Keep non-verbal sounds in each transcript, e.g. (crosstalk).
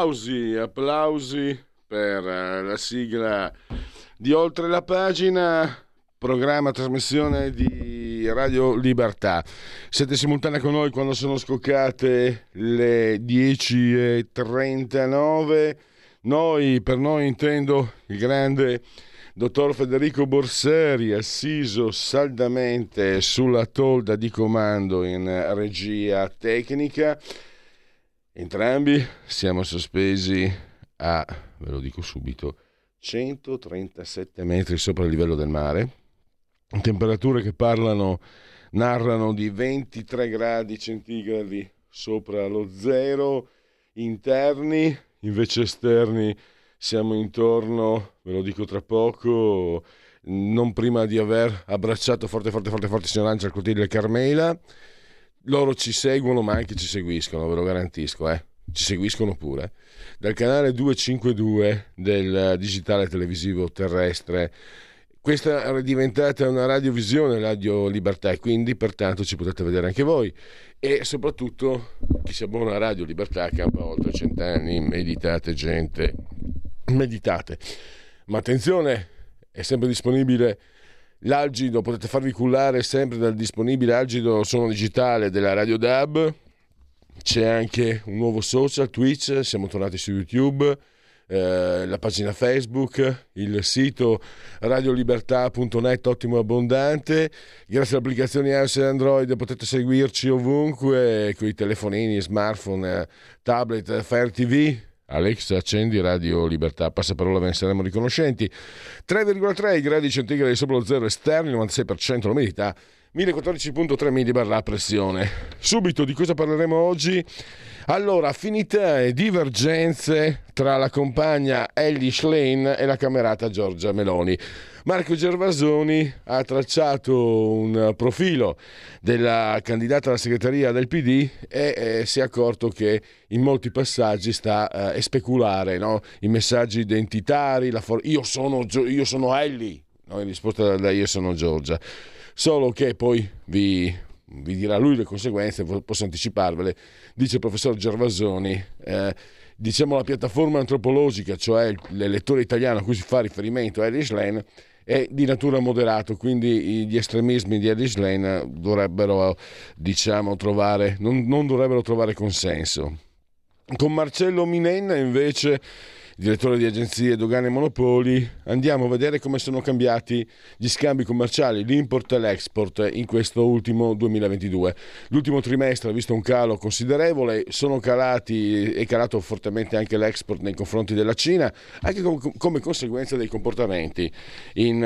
Applausi, applausi per eh, la sigla di Oltre la pagina, programma trasmissione di Radio Libertà. Siete simultanei con noi quando sono scoccate le 10.39. Noi, per noi intendo il grande dottor Federico Borseri, assiso saldamente sulla tolda di comando in regia tecnica Entrambi siamo sospesi a, ve lo dico subito, 137 metri sopra il livello del mare, temperature che parlano, narrano di 23 gradi centigradi sopra lo zero. Interni, invece esterni siamo intorno, ve lo dico tra poco, non prima di aver abbracciato forte forte forte forte signor Angela Clotilde Carmela loro ci seguono ma anche ci seguiscono, ve lo garantisco, eh. ci seguiscono pure. Dal canale 252 del digitale televisivo terrestre. Questa è diventata una radiovisione, Radio Libertà, e quindi pertanto ci potete vedere anche voi. E soprattutto chi si abbona a Radio Libertà campa oltre cent'anni, meditate gente, meditate. Ma attenzione, è sempre disponibile L'algido potete farvi cullare sempre dal disponibile algido suono digitale della Radio DAB. C'è anche un nuovo social, Twitch, siamo tornati su YouTube, eh, la pagina Facebook, il sito radiolibertà.net ottimo e abbondante. Grazie alle applicazioni iOS e Android potete seguirci ovunque con i telefonini, smartphone, tablet, Fire TV Alex, accendi Radio Libertà, passaparola ve ne saremo riconoscenti. 3,3 gradi centigradi sopra lo zero esterni, 96% l'umidità, 1014.3 millibar la pressione. Subito di cosa parleremo oggi? Allora, affinità e divergenze tra la compagna Ellie Schlein e la camerata Giorgia Meloni. Marco Gervasoni ha tracciato un profilo della candidata alla segreteria del PD e eh, si è accorto che in molti passaggi sta eh, a speculare no? i messaggi identitari, for- io, sono, io sono Ellie, no? in risposta da io sono Giorgia. Solo che poi vi, vi dirà lui le conseguenze, posso anticiparvele, dice il professor Gervasoni. Eh, diciamo la piattaforma antropologica, cioè l'elettore italiano a cui si fa riferimento, Erich Lane, è di natura moderato, quindi gli estremismi di Erich Lane dovrebbero, diciamo, trovare, non, non dovrebbero trovare consenso. Con Marcello Minenna invece direttore di agenzie dogane e monopoli, andiamo a vedere come sono cambiati gli scambi commerciali, l'import e l'export in questo ultimo 2022. L'ultimo trimestre ha visto un calo considerevole, sono calati e calato fortemente anche l'export nei confronti della Cina, anche come conseguenza dei comportamenti in,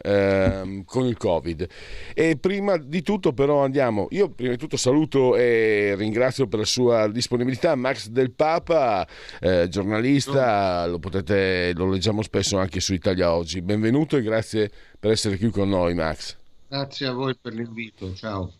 eh, con il Covid. E prima di tutto però andiamo, io prima di tutto saluto e ringrazio per la sua disponibilità Max Del Papa, eh, giornalista lo, potete, lo leggiamo spesso anche su Italia Oggi. Benvenuto e grazie per essere qui con noi, Max. Grazie a voi per l'invito, ciao.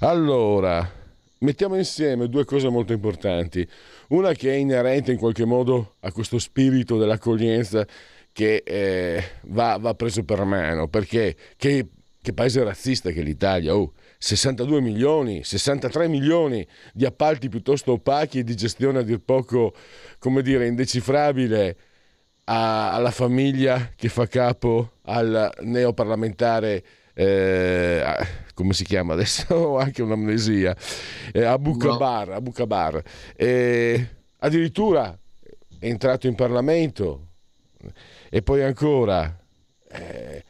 Allora, mettiamo insieme due cose molto importanti. Una che è inerente in qualche modo a questo spirito dell'accoglienza che eh, va, va, preso per mano, perché che, che paese razzista che l'Italia, oh, 62 milioni, 63 milioni di appalti piuttosto opachi e di gestione a dir poco, come dire, indecifrabile a, alla famiglia che fa capo al neoparlamentare, eh, come si chiama adesso? (laughs) Ho anche un'amnesia, eh, Abu Kabar. No. Abu Kabar. Eh, addirittura è entrato in Parlamento e poi ancora eh,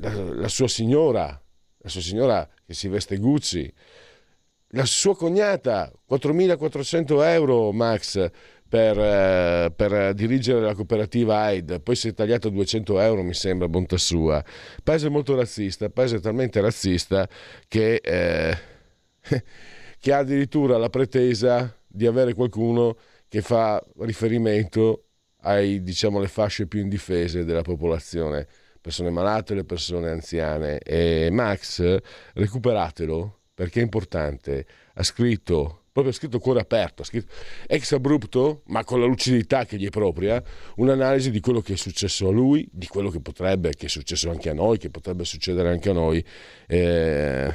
la, la sua signora la sua signora che si veste Gucci, la sua cognata 4.400 euro Max per, eh, per, dirigere la cooperativa AID, poi si è tagliato 200 euro, mi sembra, bontà sua. Paese molto razzista, paese talmente razzista che, eh, (laughs) che ha addirittura la pretesa di avere qualcuno che fa riferimento ai, diciamo, fasce più indifese della popolazione, persone malate, le persone anziane. E Max, recuperatelo perché è importante, ha scritto proprio scritto cuore aperto, scritto ex abrupto, ma con la lucidità che gli è propria, un'analisi di quello che è successo a lui, di quello che potrebbe, che è successo anche a noi, che potrebbe succedere anche a noi. Eh,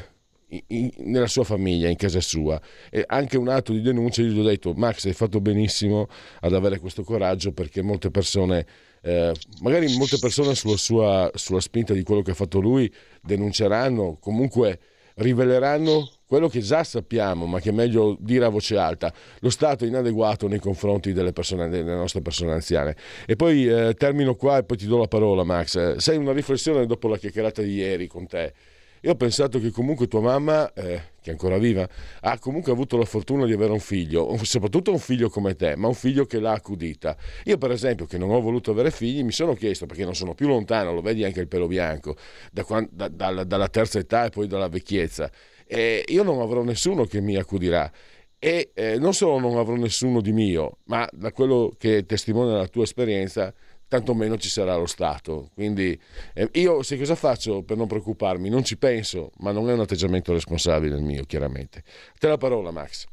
nella sua famiglia, in casa sua, e anche un atto di denuncia. Gli ho detto: Max, hai fatto benissimo ad avere questo coraggio perché molte persone, eh, magari molte persone sulla, sua, sulla spinta di quello che ha fatto lui, denunceranno, comunque riveleranno quello che già sappiamo, ma che è meglio dire a voce alta, lo Stato inadeguato nei confronti delle, persone, delle nostre persone anziane. E poi eh, termino qua e poi ti do la parola, Max. Eh, sai una riflessione dopo la chiacchierata di ieri con te. Io ho pensato che comunque tua mamma, eh, che è ancora viva, ha comunque avuto la fortuna di avere un figlio, soprattutto un figlio come te, ma un figlio che l'ha accudita. Io per esempio, che non ho voluto avere figli, mi sono chiesto, perché non sono più lontano, lo vedi anche il pelo bianco, da quando, da, da, dalla terza età e poi dalla vecchiezza, eh, io non avrò nessuno che mi accudirà e eh, non solo non avrò nessuno di mio, ma da quello che testimonia la tua esperienza, tanto meno ci sarà lo Stato. Quindi eh, io se cosa faccio per non preoccuparmi? Non ci penso, ma non è un atteggiamento responsabile il mio, chiaramente. Te la parola, Max.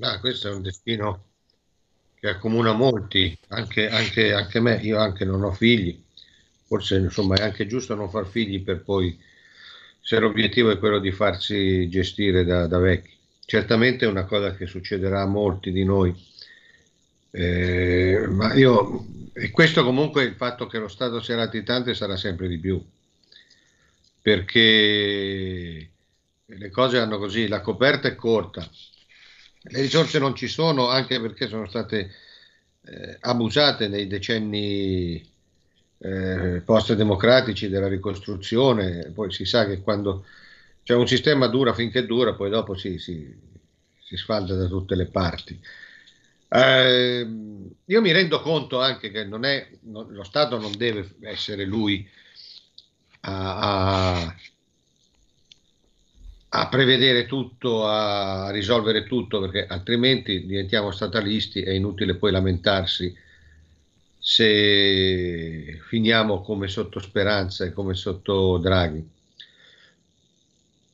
Ah, questo è un destino che accomuna molti, anche, anche, anche me. Io anche non ho figli, forse insomma è anche giusto non far figli per poi se l'obiettivo è quello di farsi gestire da, da vecchi. Certamente è una cosa che succederà a molti di noi, eh, ma io, e questo comunque il fatto che lo Stato sia latitante sarà sempre di più, perché le cose hanno così, la coperta è corta, le risorse non ci sono anche perché sono state eh, abusate nei decenni eh, post-democratici della ricostruzione, poi si sa che quando c'è un sistema dura finché dura, poi dopo si, si, si sfalda da tutte le parti. Eh, io mi rendo conto anche che non è, non, lo Stato non deve essere lui a, a, a, prevedere tutto, a risolvere tutto, perché altrimenti diventiamo statalisti, è inutile poi lamentarsi se finiamo come sotto Speranza e come sotto Draghi.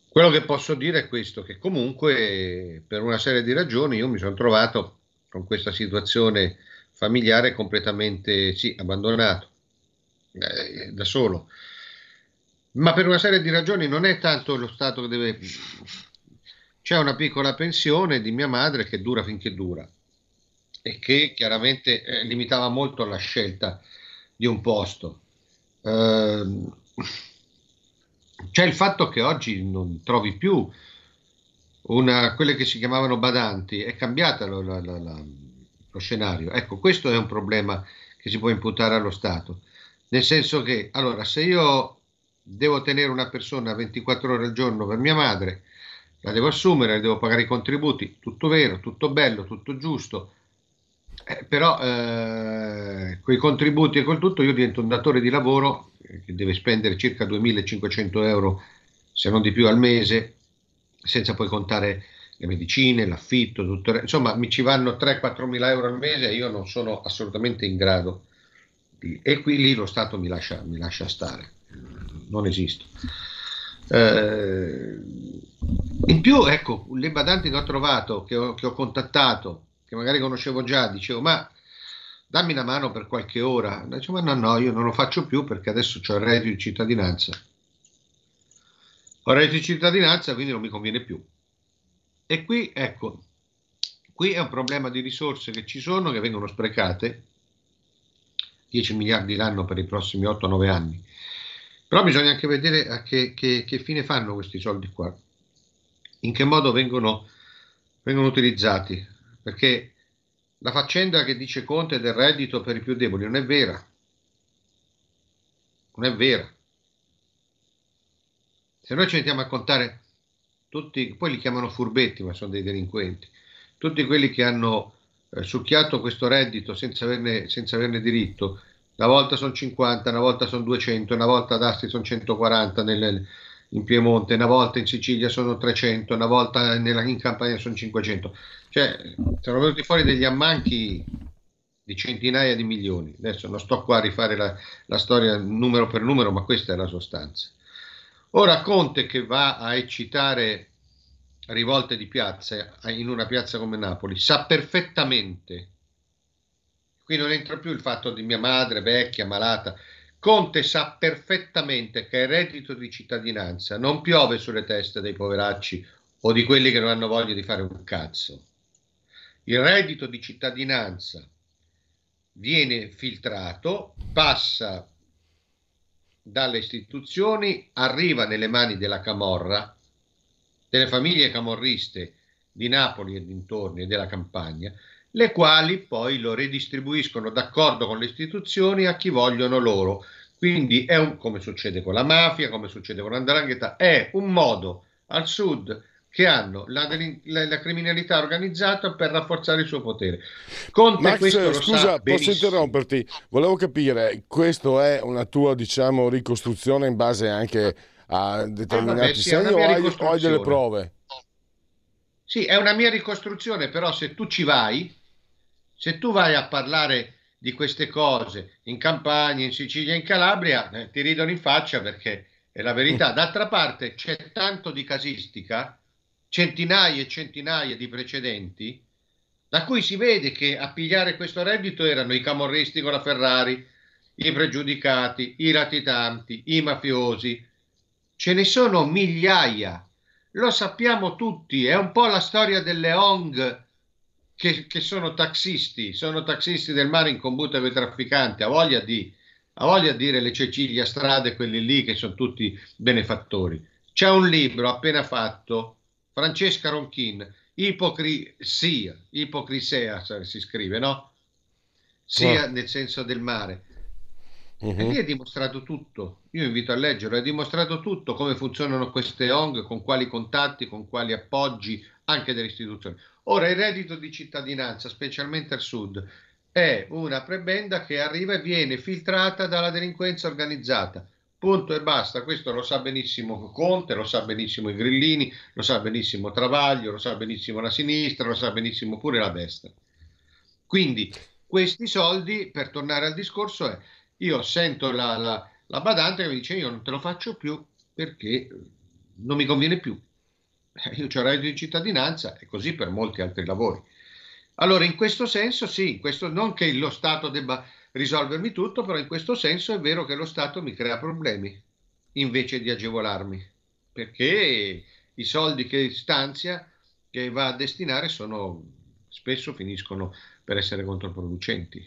Quello che posso dire è questo, che comunque per una serie di ragioni io mi sono trovato con questa situazione familiare completamente sì, abbandonato, eh, da solo. Ma per una serie di ragioni non è tanto lo Stato che deve... C'è una piccola pensione di mia madre che dura finché dura e che chiaramente eh, limitava molto la scelta di un posto. Eh, c'è il fatto che oggi non trovi più una, quelle che si chiamavano badanti, è cambiato lo, lo, lo, lo scenario. Ecco, questo è un problema che si può imputare allo Stato, nel senso che, allora, se io devo tenere una persona 24 ore al giorno per mia madre, la devo assumere, le devo pagare i contributi, tutto vero, tutto bello, tutto giusto, eh, però eh, con i contributi e col tutto io divento un datore di lavoro che deve spendere circa 2.500 euro, se non di più al mese, senza poi contare le medicine, l'affitto, tutto, insomma mi ci vanno 3-4 mila euro al mese e io non sono assolutamente in grado di, e qui lì lo Stato mi lascia, mi lascia stare, non esisto. Eh, in più, ecco, le badanti che ho trovato, che ho, che ho contattato, che magari conoscevo già, dicevo ma dammi una mano per qualche ora. Dicevo ma no, no, io non lo faccio più perché adesso ho il reddito di cittadinanza. Ho reddito di cittadinanza, quindi non mi conviene più. E qui, ecco, qui è un problema di risorse che ci sono, che vengono sprecate, 10 miliardi l'anno per i prossimi 8-9 anni. Però bisogna anche vedere a che, che, che, fine fanno questi soldi qua, in che modo vengono, vengono utilizzati perché la faccenda che dice Conte del reddito per i più deboli non è vera. Non è vera. Se noi ci mettiamo a contare tutti, poi li chiamano furbetti, ma sono dei delinquenti, tutti quelli che hanno eh, succhiato questo reddito senza averne, senza averne diritto, una volta sono 50, una volta sono 200, una volta ad Asti sono 140 nel, in Piemonte, una volta in Sicilia sono 300, una volta nella, in Campania sono 500. Cioè, sono venuti fuori degli ammanchi di centinaia di milioni. Adesso non sto qua a rifare la, la storia numero per numero, ma questa è la sostanza. Ora Conte che va a eccitare rivolte di piazza in una piazza come Napoli sa perfettamente, qui non entra più il fatto di mia madre vecchia, malata, Conte sa perfettamente che il reddito di cittadinanza non piove sulle teste dei poveracci o di quelli che non hanno voglia di fare un cazzo. Il reddito di cittadinanza viene filtrato, passa dalle istituzioni, arriva nelle mani della Camorra, delle famiglie camorriste di Napoli e dintorni e della campagna, le quali poi lo redistribuiscono d'accordo con le istituzioni a chi vogliono loro. Quindi è un, come succede con la mafia, come succede con l'andrangheta, è un modo al sud che hanno la, la, la, criminalità organizzata per rafforzare il suo potere. Conte Max, scusa, posso interromperti? Volevo capire, questa è una tua, diciamo, ricostruzione in base anche a determinati ah, vabbè, sì, segni o hai, o hai delle prove? Sì, è una mia ricostruzione, però se tu ci vai, se tu vai a parlare di queste cose in Campania, in Sicilia, in Calabria, eh, ti ridono in faccia perché è la verità. (laughs) D'altra parte c'è tanto di casistica centinaia e centinaia di precedenti, da cui si vede che a pigliare questo reddito erano i camorristi con la Ferrari, i pregiudicati, i latitanti, i mafiosi. Ce ne sono migliaia, lo sappiamo tutti, è un po' la storia delle ONG che, che sono taxisti, sono taxisti del mare in combutta con i trafficanti, ha voglia di, ha voglia di dire le Cecilia Strade, quelli lì che sono tutti benefattori. C'è un libro appena fatto Francesca Ronchin, ipocrisia, ipocrisia si scrive, no? Sia oh. nel senso del mare. Uh-huh. E lì è dimostrato tutto. Io invito a leggerlo, è dimostrato tutto come funzionano queste ONG, con quali contatti, con quali appoggi anche delle istituzioni. Ora, il reddito di cittadinanza, specialmente al sud, è una prebenda che arriva e viene filtrata dalla delinquenza organizzata. Punto e basta, questo lo sa benissimo Conte, lo sa benissimo i Grillini, lo sa benissimo Travaglio, lo sa benissimo la sinistra, lo sa benissimo pure la destra. Quindi questi soldi, per tornare al discorso, è io sento la, la, la badante che mi dice io non te lo faccio più perché non mi conviene più. Eh, io ho reddito di cittadinanza e così per molti altri lavori. Allora, in questo senso, sì, questo, non che lo Stato debba risolvermi tutto, però in questo senso è vero che lo Stato mi crea problemi invece di agevolarmi, perché i soldi che stanzia, che va a destinare, sono, spesso finiscono per essere controproducenti.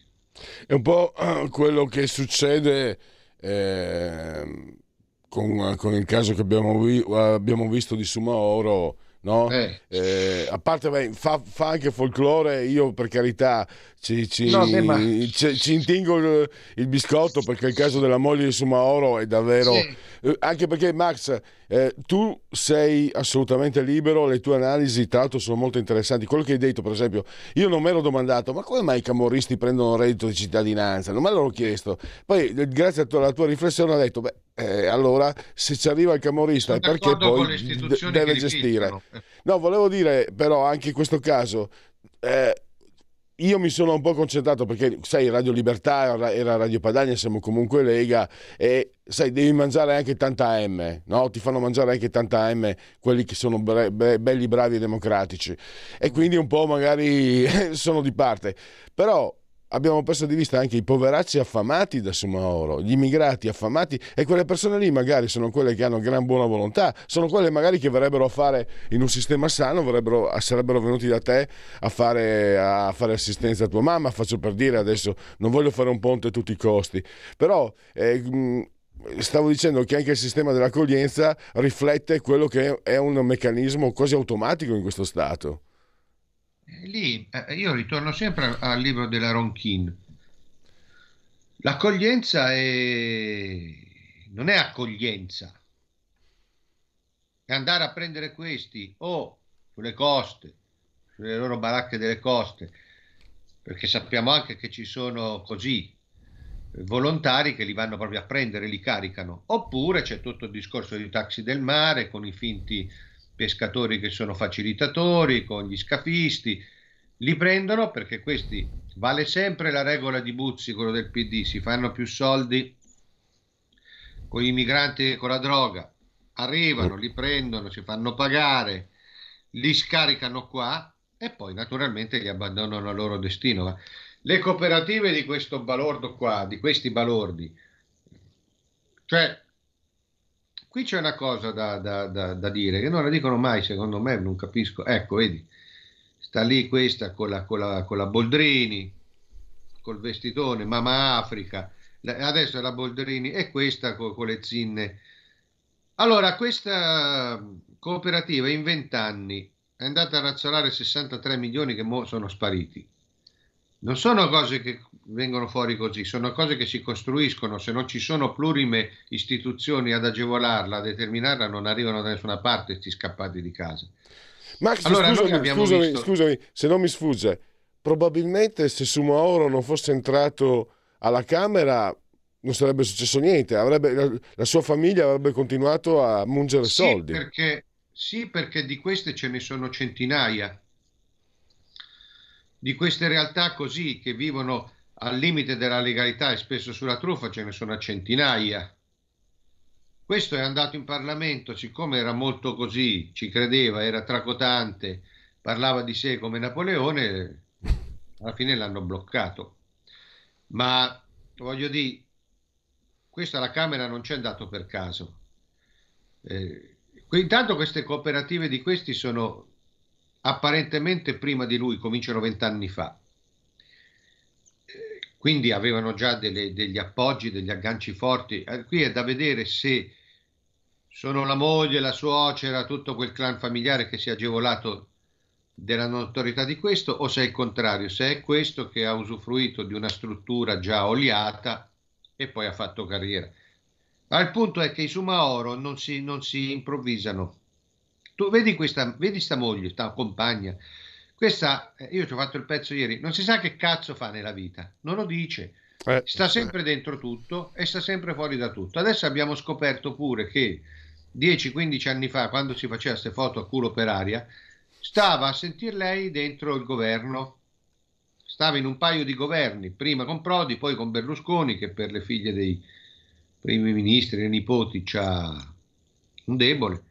È un po' quello che succede eh, con, con, il caso che abbiamo, vi, abbiamo visto di Sumaoro no? Eh. Eh, a parte beh, fa, fa, anche folklore, io per carità ci, ci, no, ci, ci intingo il, il, biscotto perché il caso della moglie di Sumaoro è davvero... Sì. Eh, anche perché Max, eh, tu sei assolutamente libero, le tue analisi tra l'altro sono molto interessanti. Quello che hai detto, per esempio, io non mi ero domandato ma come mai i camorristi prendono reddito di cittadinanza? Non me l'ho chiesto. Poi, grazie alla tua riflessione, ho detto, beh, eh, allora se ci arriva il camorrista è perché poi d- deve gestire. No, volevo dire però anche in questo caso... Eh, io mi sono un po' concentrato perché, sai, Radio Libertà era Radio Padania, siamo comunque Lega e, sai, devi mangiare anche tanta M, no? Ti fanno mangiare anche tanta M quelli che sono bre- be- belli, bravi e democratici. E quindi un po' magari (laughs) sono di parte. Però abbiamo perso di vista anche i poveracci affamati da Sumaoro, gli immigrati affamati e quelle persone lì magari sono quelle che hanno gran buona volontà, sono quelle magari che verrebbero a fare in un sistema sano, sarebbero venuti da te a fare, a fare, assistenza a tua mamma, faccio per dire adesso non voglio fare un ponte a tutti i costi, però... Eh, stavo dicendo che anche il sistema dell'accoglienza riflette quello che è un meccanismo quasi automatico in questo Stato. Lì eh, io ritorno sempre al libro della Ronkin. L'accoglienza è... non è accoglienza, è andare a prendere questi o sulle coste, sulle loro baracche delle coste, perché sappiamo anche che ci sono così volontari che li vanno proprio a prendere, li caricano. Oppure c'è tutto il discorso dei taxi del mare con i finti pescatori che sono facilitatori, con gli scafisti. Li prendono perché questi vale sempre la regola di Buzzi, quello del PD, si fanno più soldi con i migranti e con la droga. Arrivano, li prendono, si fanno pagare, li scaricano qua e poi naturalmente li abbandonano al loro destino. Le cooperative di questo balordo qua, di questi balordi, cioè, qui c'è una cosa da, da, da, da dire che non la dicono mai, secondo me, non capisco. Ecco, vedi, sta lì questa con la, con la, con la Boldrini, col vestitone, Mamma Africa, adesso è la Boldrini e questa con, con le zinne. Allora, questa cooperativa in vent'anni è andata a razzolare 63 milioni che sono spariti non sono cose che vengono fuori così, sono cose che si costruiscono, se non ci sono plurime istituzioni ad agevolarla, a determinarla, non arrivano da nessuna parte questi scappati di casa. Max, allora, scusami, scusami, visto... scusami, se non mi sfugge, probabilmente se Sumaoro non fosse entrato alla Camera non sarebbe successo niente, avrebbe, la, la, sua famiglia avrebbe continuato a mungere sì, soldi. Perché, sì, perché di queste ce ne sono centinaia di queste realtà così che vivono al limite della legalità e spesso sulla truffa ce ne sono a centinaia. Questo è andato in Parlamento, siccome era molto così, ci credeva, era tracotante, parlava di sé come Napoleone, alla fine l'hanno bloccato. Ma voglio dire, questo alla Camera non c'è andato per caso. Eh, intanto queste cooperative di questi sono apparentemente prima di lui, cominciano vent'anni fa. Quindi avevano già delle, degli appoggi, degli agganci forti. Eh, qui è da vedere se sono la moglie, la suocera, tutto quel clan familiare che si è agevolato della notorietà di questo, o se è il contrario, se è questo che ha usufruito di una struttura già oliata e poi ha fatto carriera. Ma il punto è che i Sumaoro non si, non si improvvisano, tu vedi questa, vedi sta moglie, sta compagna. Questa, eh, io ci ho fatto il pezzo ieri, non si sa che cazzo fa nella vita, non lo dice. Eh, sta sempre dentro tutto e sta sempre fuori da tutto. Adesso abbiamo scoperto pure che 10-15 anni fa, quando si faceva queste foto a culo per aria, stava a sentir lei dentro il governo. Stava in un paio di governi, prima con Prodi, poi con Berlusconi, che per le figlie dei primi ministri e nipoti c'ha un debole.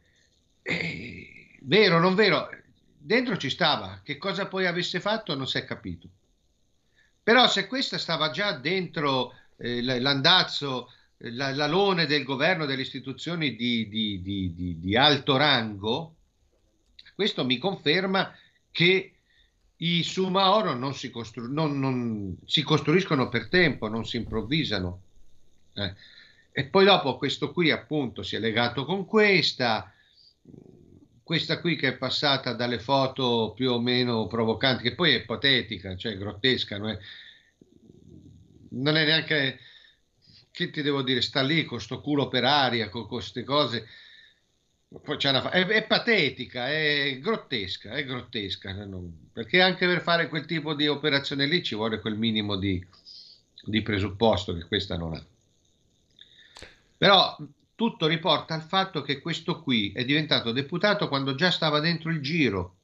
Eh, vero, non vero, dentro ci stava, che cosa poi avesse fatto non si è capito. Però se questa stava già dentro eh, l'andazzo, la, l'alone del governo, delle istituzioni di, di, di, di, alto rango, questo mi conferma che i Sumaoro non si, costru- non, non, si costruiscono per tempo, non si improvvisano. Eh. E poi dopo questo qui appunto si è legato con questa, questa qui che è passata dalle foto più o meno provocanti, che poi è ipotetica, cioè grottesca, non è, non è neanche, che ti devo dire, sta lì con sto culo per aria, con queste cose, una, è, è, patetica, è grottesca, è grottesca, non, perché anche per fare quel tipo di operazione lì ci vuole quel minimo di, di presupposto che questa non ha. Però tutto riporta al fatto che questo qui è diventato deputato quando già stava dentro il giro.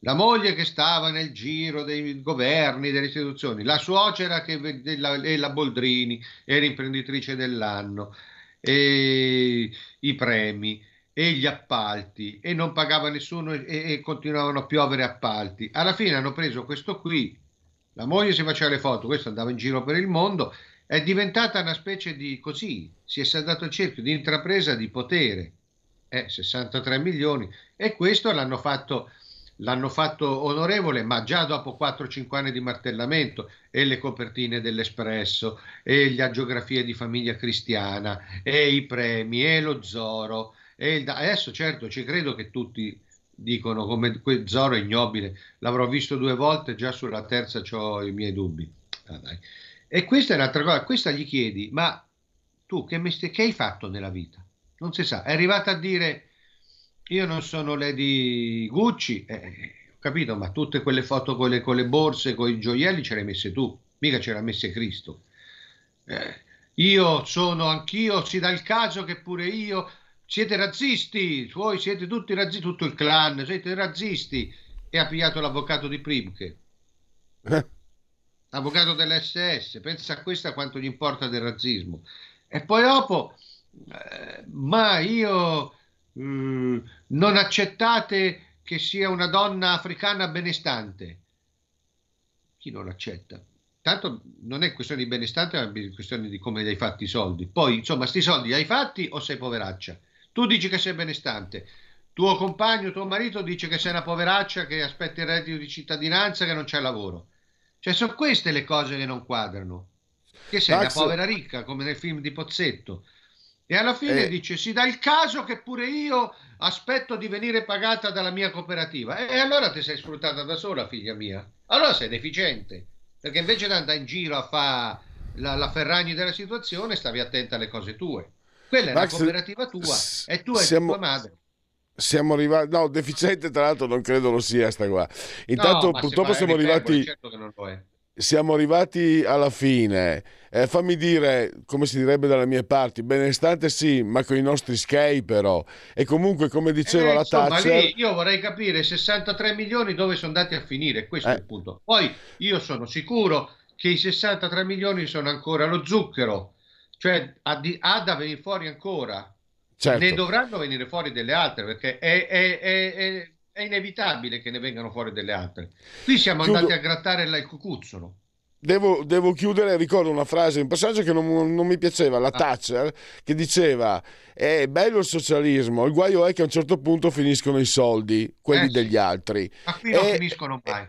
La moglie che stava nel giro dei governi, delle istituzioni, la suocera che è la Boldrini, era imprenditrice dell'anno, e i premi e gli appalti e non pagava nessuno e, e continuavano a piovere appalti. Alla fine hanno preso questo qui, la moglie si faceva le foto, questo andava in giro per il mondo è diventata una specie di così, si è saldato il cerchio di intrapresa di potere, eh, 63 milioni, e questo l'hanno fatto, l'hanno fatto onorevole, ma già dopo 4-5 anni di martellamento, e le copertine dell'Espresso, e le agiografie di famiglia cristiana, e i premi, e lo Zoro, e il, adesso certo ci credo che tutti dicono come quel Zoro è ignobile, l'avrò visto due volte, già sulla terza ho i miei dubbi. Ah, e questa è un'altra cosa, questa gli chiedi, ma tu che, mesti- che hai fatto nella vita? Non si sa, è arrivata a dire io non sono Lady Gucci, eh, capito, ma tutte quelle foto con le, con le borse, con i gioielli ce le hai messe tu, mica ce l'ha messe Cristo. Eh, io sono anch'io, si dà il caso che pure io, siete razzisti, voi siete tutti razzisti, tutto il clan, siete razzisti. E ha pigliato l'avvocato di Primke. Eh? Avvocato dell'SS, pensa a questo quanto gli importa del razzismo. E poi dopo, eh, ma io mm, non accettate che sia una donna africana benestante. Chi non accetta? Tanto non è questione di benestante, ma è questione di come hai fatti i soldi. Poi, insomma, sti soldi li hai fatti o sei poveraccia? Tu dici che sei benestante, tuo compagno, tuo marito dice che sei una poveraccia che aspetta il reddito di cittadinanza, che non c'è lavoro. Cioè, sono queste le cose che non quadrano. Che sei Max... una povera ricca, come nel film di Pozzetto. E alla fine eh... dice: Si dà il caso che pure io aspetto di venire pagata dalla mia cooperativa. E allora ti sei sfruttata da sola, figlia mia. Allora sei deficiente. Perché invece di andare in giro a fare la, la Ferragni della situazione, stavi attenta alle cose tue. Quella è Max, la cooperativa tua e tu e siamo... tua madre siamo arrivati no deficiente tra l'altro non credo lo sia sta qua. Intanto no, purtroppo siamo arrivati certo siamo arrivati alla fine. Eh, fammi dire come si direbbe dalle mie parti benestante sì ma con i nostri skate però. E comunque come diceva eh, la insomma, Thatcher lì io vorrei capire 63 milioni dove sono andati a finire questo eh. è il punto. Poi io sono sicuro che i 63 milioni sono ancora lo zucchero. Cioè ha, di, ha da venire fuori ancora Certo. Ne dovranno venire fuori delle altre perché è, è, è, è, inevitabile che ne vengano fuori delle altre. Qui siamo Chiudo. andati a grattare il cucuzzolo. Devo, devo, chiudere, ricordo una frase, un passaggio che non, non mi piaceva, la ah. Thatcher, che diceva è bello il socialismo, il guaio è che a un certo punto finiscono i soldi, quelli eh sì. degli altri. Ma qui non e, finiscono mai.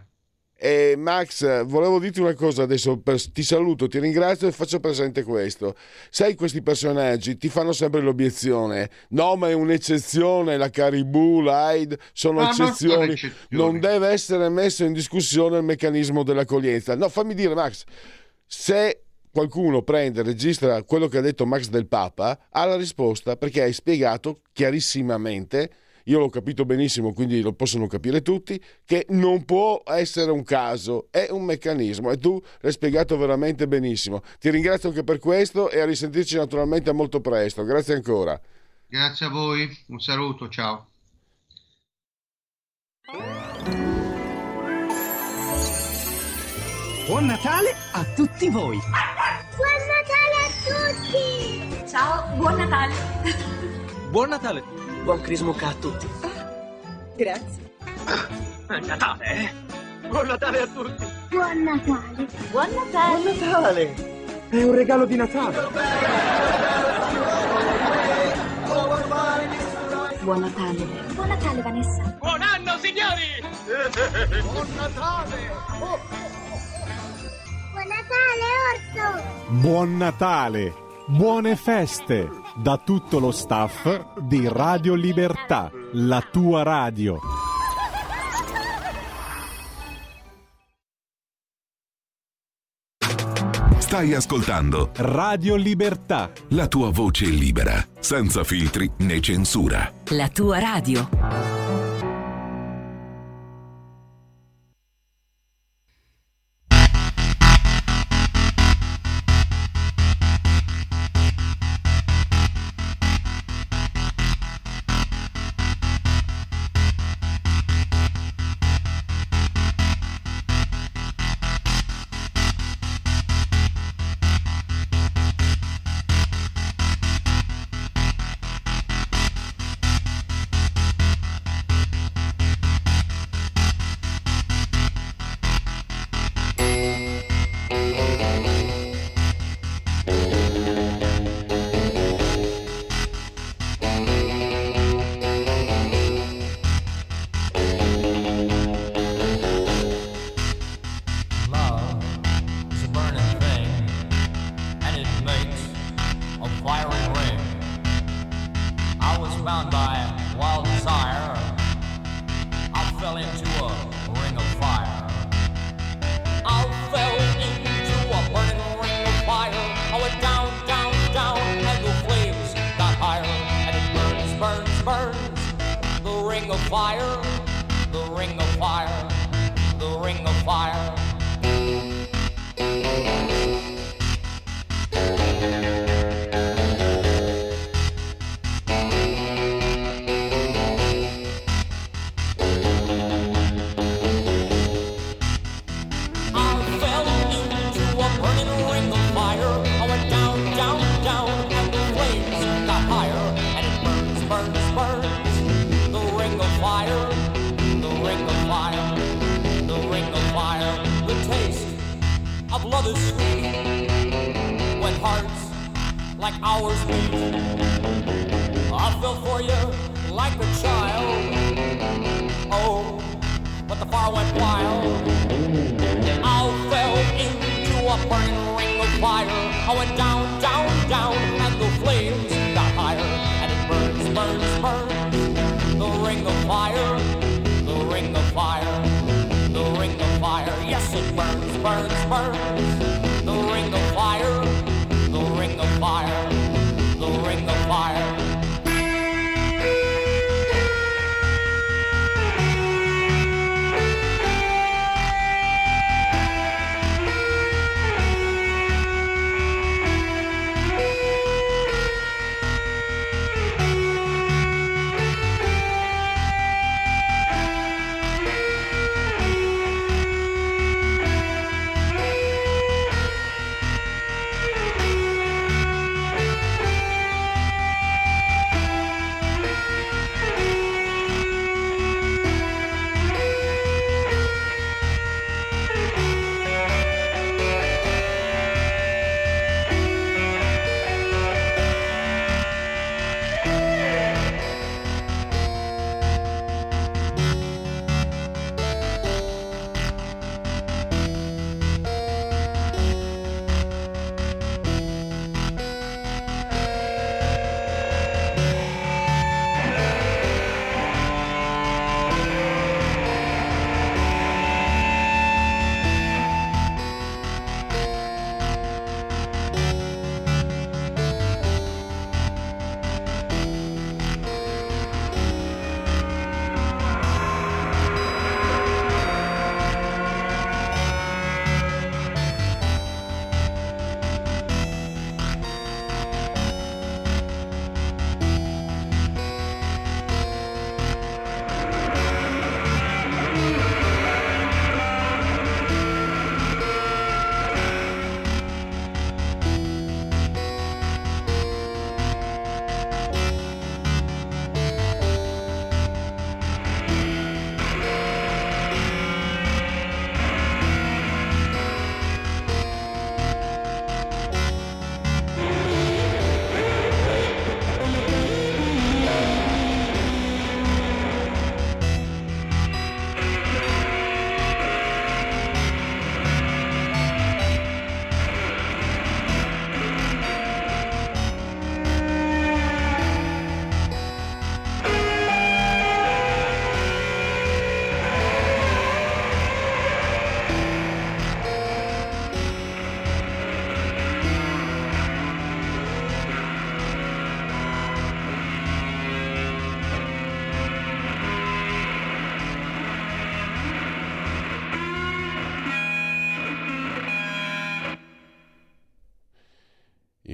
E Max, volevo dirti una cosa adesso, ti saluto, ti ringrazio e faccio presente questo. Sai, questi personaggi ti fanno sempre l'obiezione, no ma è un'eccezione, la Caribou, l'AID, sono ah, eccezioni, non deve essere messo in discussione il meccanismo dell'accoglienza. No, fammi dire Max, se qualcuno prende e registra quello che ha detto Max del Papa, ha la risposta perché hai spiegato chiarissimamente io l'ho capito benissimo, quindi lo possono capire tutti, che non può essere un caso, è un meccanismo e tu l'hai spiegato veramente benissimo. Ti ringrazio anche per questo e a risentirci naturalmente molto presto. Grazie ancora. Grazie a voi, un saluto, ciao. Buon Natale a tutti voi! Buon Natale a tutti! Ciao, buon Natale! Buon Natale! Buon Crismuca a tutti. Grazie. È Natale, eh? Buon Natale a tutti! Buon Natale! Buon Natale! Buon Natale! È un regalo di Natale! Buon Natale! Buon Natale, Vanessa! Buon anno, signori! Buon Natale! Oh. Buon Natale, Orso! Buon Natale! Buone feste da tutto lo staff di Radio Libertà, la tua radio. Stai ascoltando Radio Libertà, la tua voce libera, senza filtri né censura. La tua radio.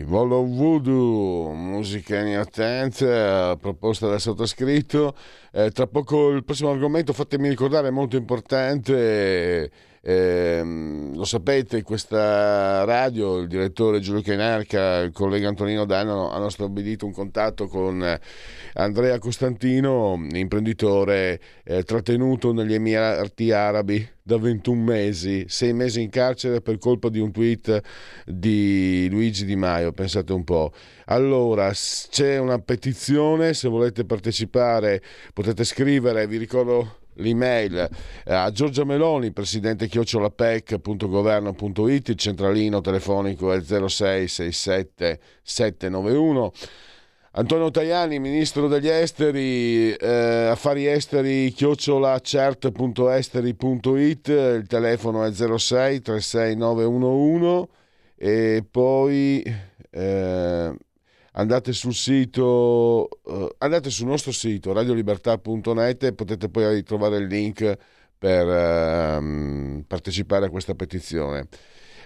Volo Voodoo, musica anni 80, proposta dal sottoscritto. Eh, tra poco il prossimo argomento, fatemi ricordare, è molto importante. Eh, lo sapete, questa radio, il direttore Giulio Cainarca, il collega Antonino Danno hanno stabilito un contatto con Andrea Costantino, imprenditore eh, trattenuto negli Emirati Arabi da 21 mesi, 6 mesi in carcere per colpa di un tweet di Luigi Di Maio, pensate un po'. Allora, c'è una petizione, se volete partecipare potete scrivere, vi ricordo l'email a Giorgia Meloni, presidente chiocciolapec.governo.it, il centralino telefonico è 0667 791. Antonio Tajani, ministro degli esteri, eh, affari esteri chiocciolacert.esteri.it, il telefono è 06 36911 e poi eh, andate sul sito, eh, andate sul nostro sito radiolibertà.net e potete poi trovare il link per ehm, partecipare a questa petizione.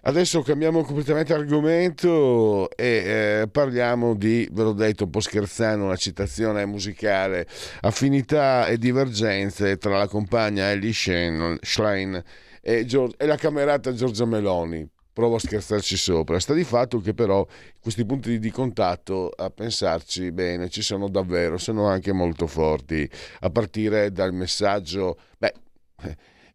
Adesso cambiamo completamente argomento e eh, parliamo di, ve l'ho detto un po' scherzando, una citazione musicale, affinità e divergenze tra la compagna Ellie Schlein e, Giorg- e la camerata Giorgia Meloni provo a scherzarci sopra. Sta di fatto che però questi punti di contatto, a pensarci bene, ci sono davvero, sono anche molto forti, a partire dal messaggio, beh,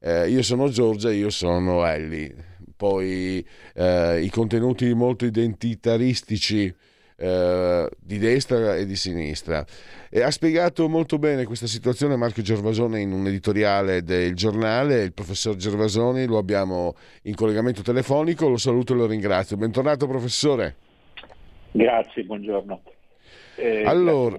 eh, io sono Giorgia, io sono Ellie, poi eh, i contenuti molto identitaristici eh, di destra e di sinistra. E ha spiegato molto bene questa situazione Marco Gervasoni in un editoriale del giornale, il professor Gervasoni lo abbiamo in collegamento telefonico, lo saluto e lo ringrazio. Bentornato professore. Grazie, buongiorno. Eh, allora,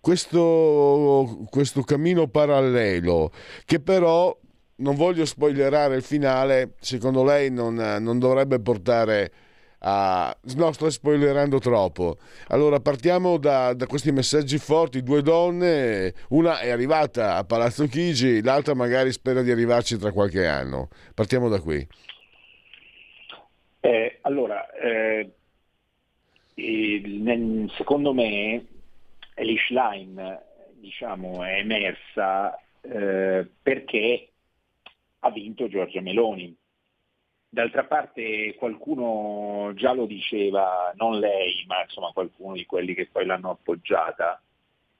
questo, questo cammino parallelo che però non voglio spoilerare il finale, secondo lei non, non dovrebbe portare a... No, sto spoilerando troppo. Allora, partiamo da, da, questi messaggi forti. Due donne, una è arrivata a Palazzo Chigi, l'altra magari spera di arrivarci tra qualche anno. Partiamo da qui. Eh, allora, eh, il, secondo me Elish Line diciamo, è emersa eh, perché ha vinto Giorgia Meloni D'altra parte qualcuno già lo diceva, non lei, ma insomma qualcuno di quelli che poi l'hanno appoggiata,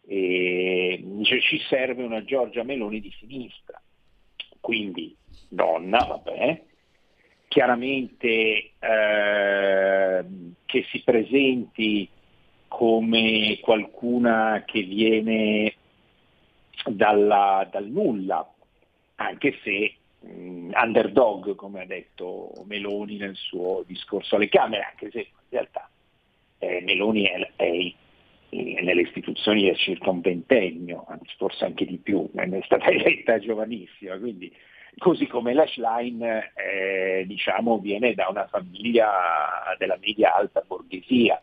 e dice ci serve una Giorgia Meloni di sinistra, quindi donna, vabbè, chiaramente eh, che si presenti come qualcuna che viene dalla, dal nulla, anche se underdog, come ha detto Meloni nel suo discorso alle Camere, anche se in realtà eh, Meloni è, è, nelle istituzioni da circa un ventennio, forse anche di più, è stata eletta giovanissima, quindi così come la eh, diciamo, viene da una famiglia della media alta borghesia,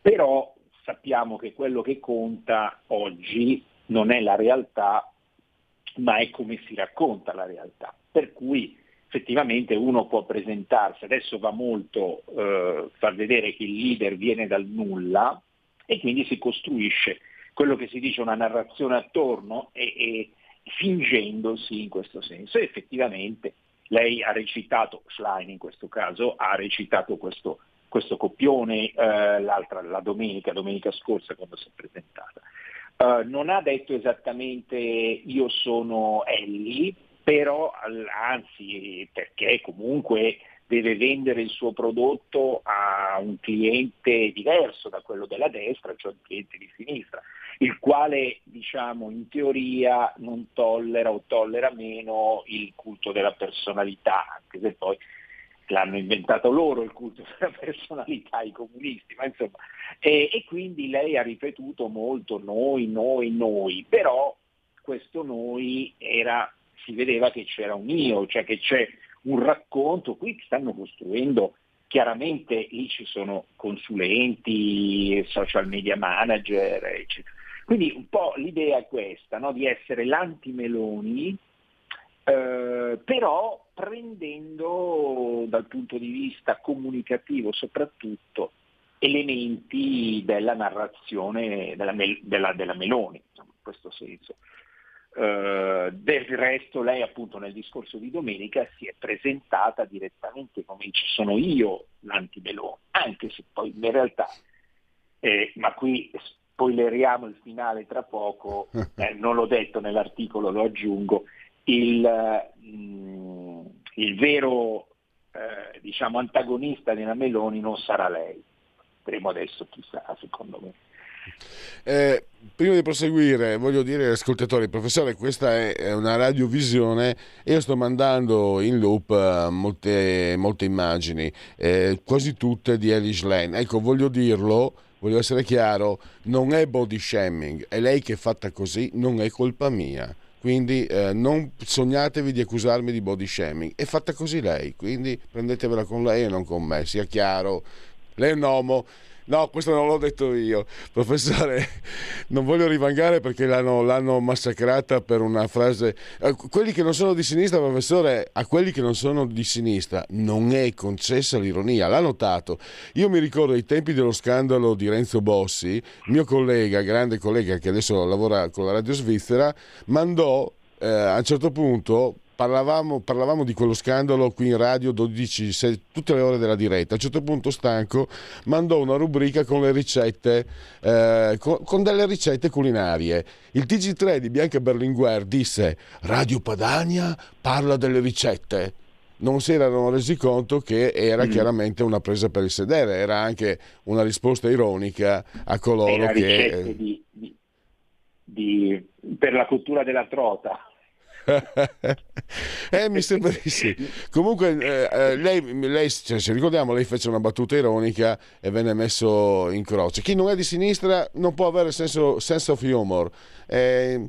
però sappiamo che quello che conta oggi non è la realtà, ma è come si racconta la realtà per cui effettivamente uno può presentarsi, adesso va molto eh, far vedere che il leader viene dal nulla e quindi si costruisce quello che si dice una narrazione attorno e, e fingendosi in questo senso. E effettivamente lei ha recitato, Schlein in questo caso, ha recitato questo, questo copione eh, la domenica, domenica scorsa quando si è presentata. Uh, non ha detto esattamente io sono Ellie, però anzi perché comunque deve vendere il suo prodotto a un cliente diverso da quello della destra, cioè un cliente di sinistra, il quale diciamo in teoria non tollera o tollera meno il culto della personalità, anche se poi l'hanno inventato loro il culto della (laughs) personalità, i comunisti, ma insomma, e, e quindi lei ha ripetuto molto noi, noi, noi, però questo noi era si vedeva che c'era un io, cioè che c'è un racconto, qui stanno costruendo, chiaramente lì ci sono consulenti, social media manager, eccetera. Quindi un po' l'idea è questa, no? di essere l'anti-Meloni, eh, però prendendo dal punto di vista comunicativo soprattutto elementi della narrazione della, della, della Meloni, in questo senso. Uh, del resto lei appunto nel discorso di domenica si è presentata direttamente come ci sono io l'anti-Meloni, anche se poi in realtà, eh, ma qui spoileriamo il finale tra poco, (laughs) eh, non l'ho detto nell'articolo, lo aggiungo, il, mm, il vero eh, diciamo, antagonista della Meloni non sarà lei. Vedremo adesso chi sarà secondo me. Eh, prima di proseguire, voglio dire agli ascoltatori, professore, questa è una radiovisione e io sto mandando in loop eh, molte, molte immagini, eh, quasi tutte di Elish Lane. Ecco, voglio dirlo, voglio essere chiaro, non è body shaming, è lei che è fatta così, non è colpa mia. Quindi eh, non sognatevi di accusarmi di body shaming. È fatta così lei, quindi prendetevela con lei e non con me, sia chiaro. Lei è un uomo No, questo non l'ho detto io. Professore, non voglio rivangare perché l'hanno, l'hanno massacrata per una frase. Eh, quelli che non sono di sinistra, professore, a quelli che non sono di sinistra non è concessa l'ironia. L'ha notato. Io mi ricordo ai tempi dello scandalo di Renzo Bossi, mio collega, grande collega che adesso lavora con la Radio Svizzera, mandò eh, a un certo punto parlavamo, parlavamo, di quello scandalo qui in radio 12, 6, tutte le ore della diretta. A un certo punto Stanco mandò una rubrica con le ricette, eh, con, con, delle ricette culinarie. Il TG3 di Bianca Berlinguer disse Radio Padania parla delle ricette. Non si erano resi conto che era mm. chiaramente una presa per il sedere, era anche una risposta ironica a coloro era che... Di, di, di, per la cottura della trota. (laughs) eh, mi sembra di sì. Comunque, eh, eh, lei, lei cioè, se ricordiamo, lei fece una battuta ironica e venne messo in croce. Chi non è di sinistra non può avere senso, sense of humor. Eh,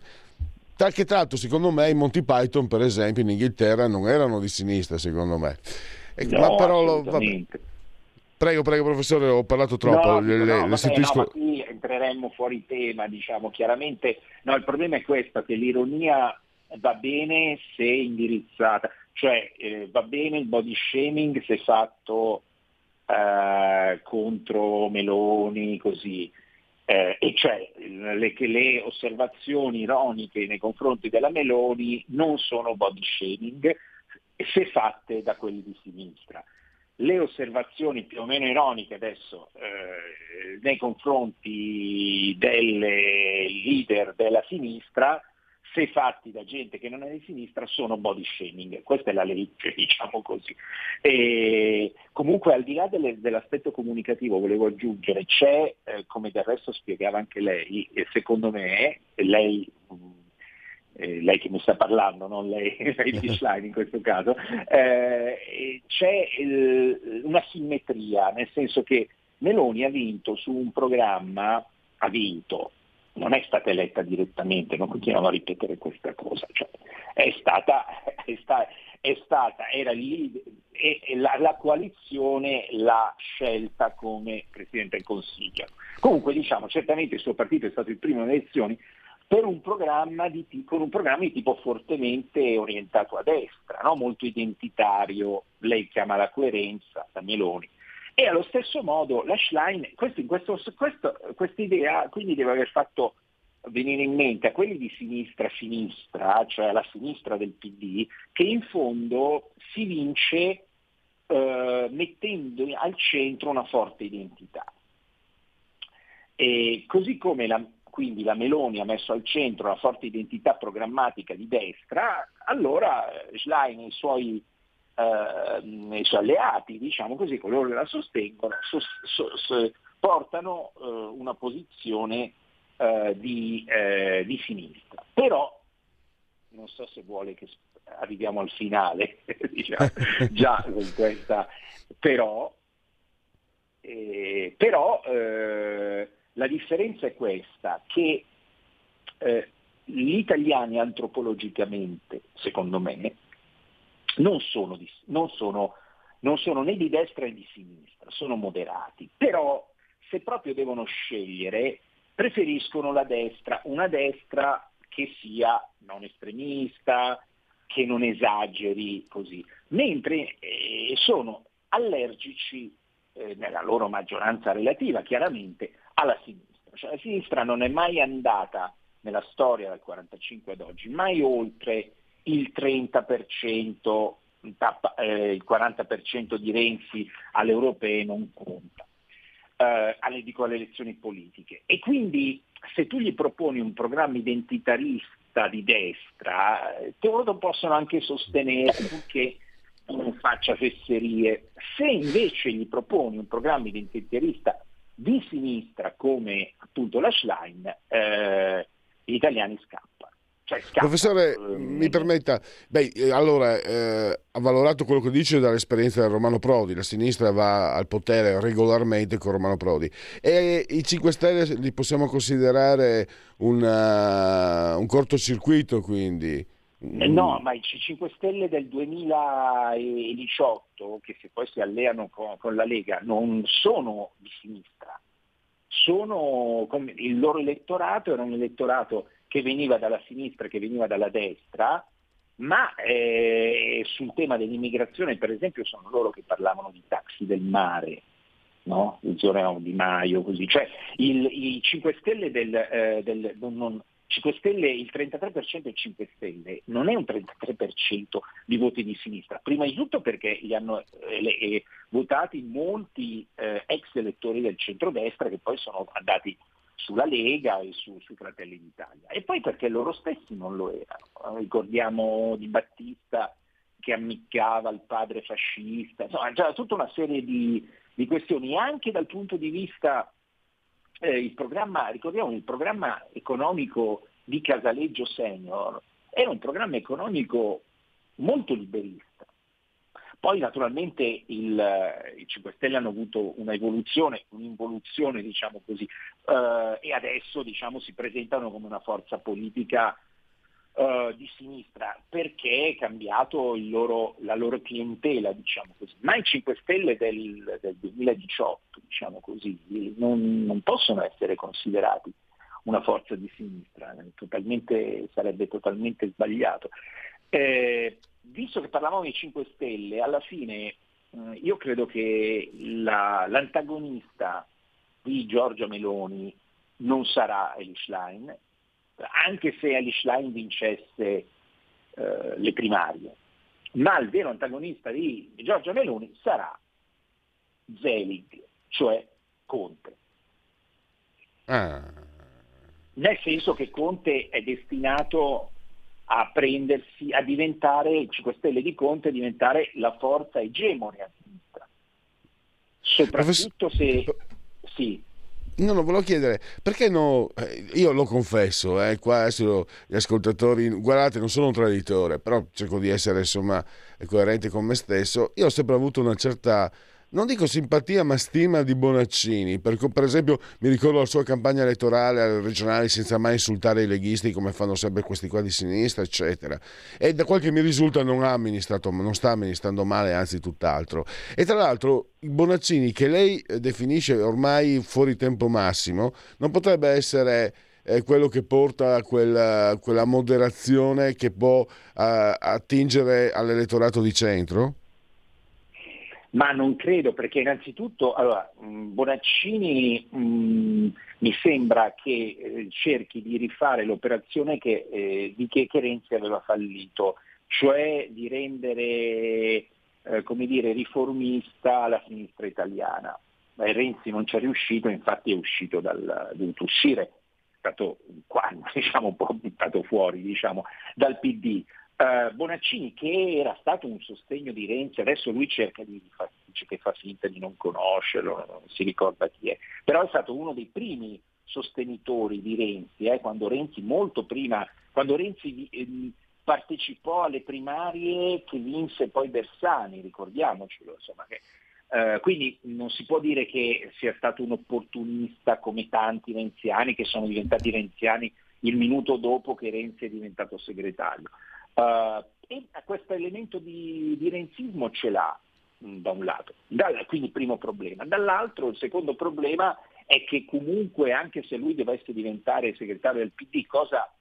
tal che tratto, secondo me, i Monty Python, per esempio, in Inghilterra non erano di sinistra, secondo me. No, ma però lo, Prego, prego, professore, ho parlato troppo. No, le, no, le vabbè, no, qui entreremmo fuori tema, diciamo chiaramente. No, il problema è questo, che l'ironia va bene se indirizzata, cioè eh, va bene il body shaming se fatto eh, contro Meloni, così. Eh, e cioè le, le, osservazioni ironiche nei confronti della Meloni non sono body shaming se fatte da quelli di sinistra. Le osservazioni più o meno ironiche adesso eh, nei confronti delle leader della sinistra se fatti da gente che non è di sinistra sono body shaming, questa è la legge, (laughs) diciamo così. E comunque al di là delle, dell'aspetto comunicativo volevo aggiungere, c'è, eh, come del resto spiegava anche lei, e secondo me, lei, eh, lei che mi sta parlando, non lei, (laughs) lei di slide in questo caso, eh, c'è il, una simmetria, nel senso che Meloni ha vinto su un programma, ha vinto, non è stata eletta direttamente, non continuiamo a ripetere questa cosa, cioè, è, stata, è, sta, è stata, era lì, e la, la, coalizione l'ha scelta come Presidente del Consiglio. Comunque diciamo, certamente il suo partito è stato il primo alle elezioni per un programma di, con un programma di tipo fortemente orientato a destra, no? molto identitario, lei chiama la coerenza, la Meloni, e allo stesso modo la questo, questa idea quindi deve aver fatto venire in mente a quelli di sinistra sinistra, cioè alla sinistra del PD, che in fondo si vince eh, mettendo al centro una forte identità. E così come la, quindi la Meloni ha messo al centro una forte identità programmatica di destra, allora Schlein e i suoi eh, i suoi alleati, diciamo così, coloro che la sostengono, so, so, so, portano eh, una posizione eh, di, eh, di, sinistra. Però, non so se vuole che arriviamo al finale, (laughs) diciamo, (laughs) già con questa, però, eh, però eh, la differenza è questa, che gli italiani antropologicamente, secondo me, non sono, di, non, sono, non sono, né di destra né di sinistra, sono moderati, però se proprio devono scegliere preferiscono la destra, una destra che sia non estremista, che non esageri così, mentre eh, sono allergici eh, nella loro maggioranza relativa chiaramente alla sinistra. Cioè, la sinistra non è mai andata nella storia dal 1945 ad oggi, mai oltre il 30%, eh, il 40% di Renzi alle europee non conta, eh, alle, dico alle elezioni politiche. E quindi se tu gli proponi un programma identitarista di destra, te lo possono anche sostenere che non faccia fesserie. Se invece gli proponi un programma identitarista di sinistra come appunto la Schlein, eh, gli italiani scappano. Cioè, Professore, mi permetta, beh, eh, allora eh, ha valorato quello che dice dall'esperienza del Romano Prodi, la sinistra va al potere regolarmente con Romano Prodi. E i 5 Stelle li possiamo considerare una, un cortocircuito quindi? Eh, no, ma i 5 Stelle del 2018, che se poi si alleano con, con la Lega, non sono di sinistra, sono, il loro elettorato era un elettorato che veniva dalla sinistra, che veniva dalla destra, ma eh, sul tema dell'immigrazione, per esempio, sono loro che parlavano di taxi del mare, no? il Zoreo Di Maio, così. Cioè il, i 5 Stelle del, eh, del non, 5 Stelle, il 33% è 5 Stelle, non è un 33% di voti di sinistra, prima di tutto perché li hanno eh, eh, votati molti eh, ex elettori del centrodestra che poi sono andati sulla Lega e su, su, Fratelli d'Italia, e poi perché loro stessi non lo erano. Ricordiamo Di Battista che ammiccava il padre fascista, insomma c'era tutta una serie di, di questioni, anche dal punto di vista eh, il programma, ricordiamo il programma economico di Casaleggio Senior era un programma economico molto liberista. Poi naturalmente il, i 5 Stelle hanno avuto un'evoluzione, un'involuzione diciamo così, eh, e adesso diciamo, si presentano come una forza politica eh, di sinistra perché è cambiato loro, la loro clientela, diciamo così. Ma i 5 Stelle del, del 2018, diciamo così, non, non, possono essere considerati una forza di sinistra, totalmente, sarebbe totalmente sbagliato. Eh, visto che parlavamo di 5 Stelle, alla fine eh, io credo che la, l'antagonista di Giorgia Meloni non sarà Elish Line, anche se Alice Line vincesse eh, le primarie. Ma il vero antagonista di Giorgia Meloni sarà Zelig, cioè Conte. Ah. Nel senso che Conte è destinato a prendersi, a diventare, il 5 Stelle di Conte, a diventare la forza egemone a sinistra. Soprattutto se... Sì. No, no, volevo chiedere, perché no, eh, io lo confesso, eh, qua adesso gli ascoltatori, guardate, non sono un traditore, però cerco di essere insomma coerente con me stesso, io ho sempre avuto una certa non dico simpatia, ma stima di Bonaccini. Per, per, esempio, mi ricordo la sua campagna elettorale alle regionali senza mai insultare i leghisti come fanno sempre questi qua di sinistra, eccetera. E da quel che mi risulta non, ha amministrato, non sta amministrando male, anzi tutt'altro. E tra l'altro, Bonaccini, che lei definisce ormai fuori tempo massimo, non potrebbe essere eh, quello che porta a quella, quella moderazione che può uh, attingere all'elettorato di centro? Ma non credo perché innanzitutto allora, mm, Bonaccini mh, mm, mi sembra che eh, cerchi di rifare l'operazione che, eh, di che, che, Renzi aveva fallito, cioè di rendere eh, come dire, riformista la sinistra italiana. Beh, Renzi non ci è riuscito, infatti è uscito dal, è dovuto uscire, è stato qua, (laughs) diciamo, un po' buttato fuori diciamo, dal PD. Uh, Bonaccini che era stato un sostegno di Renzi, adesso lui cerca di far, che fa finta di non conoscerlo, non si ricorda chi è, però è stato uno dei primi sostenitori di Renzi, eh, quando Renzi molto prima, quando Renzi eh, partecipò alle primarie che vinse poi Bersani, ricordiamocelo, insomma, che, eh, quindi non si può dire che sia stato un opportunista come tanti renziani che sono diventati renziani il minuto dopo che Renzi è diventato segretario. Uh, e questo elemento di, di renzismo ce l'ha mm, da un lato, Dal, quindi primo problema. Dall'altro il secondo problema è che comunque anche se lui dovesse diventare segretario del PD, cosa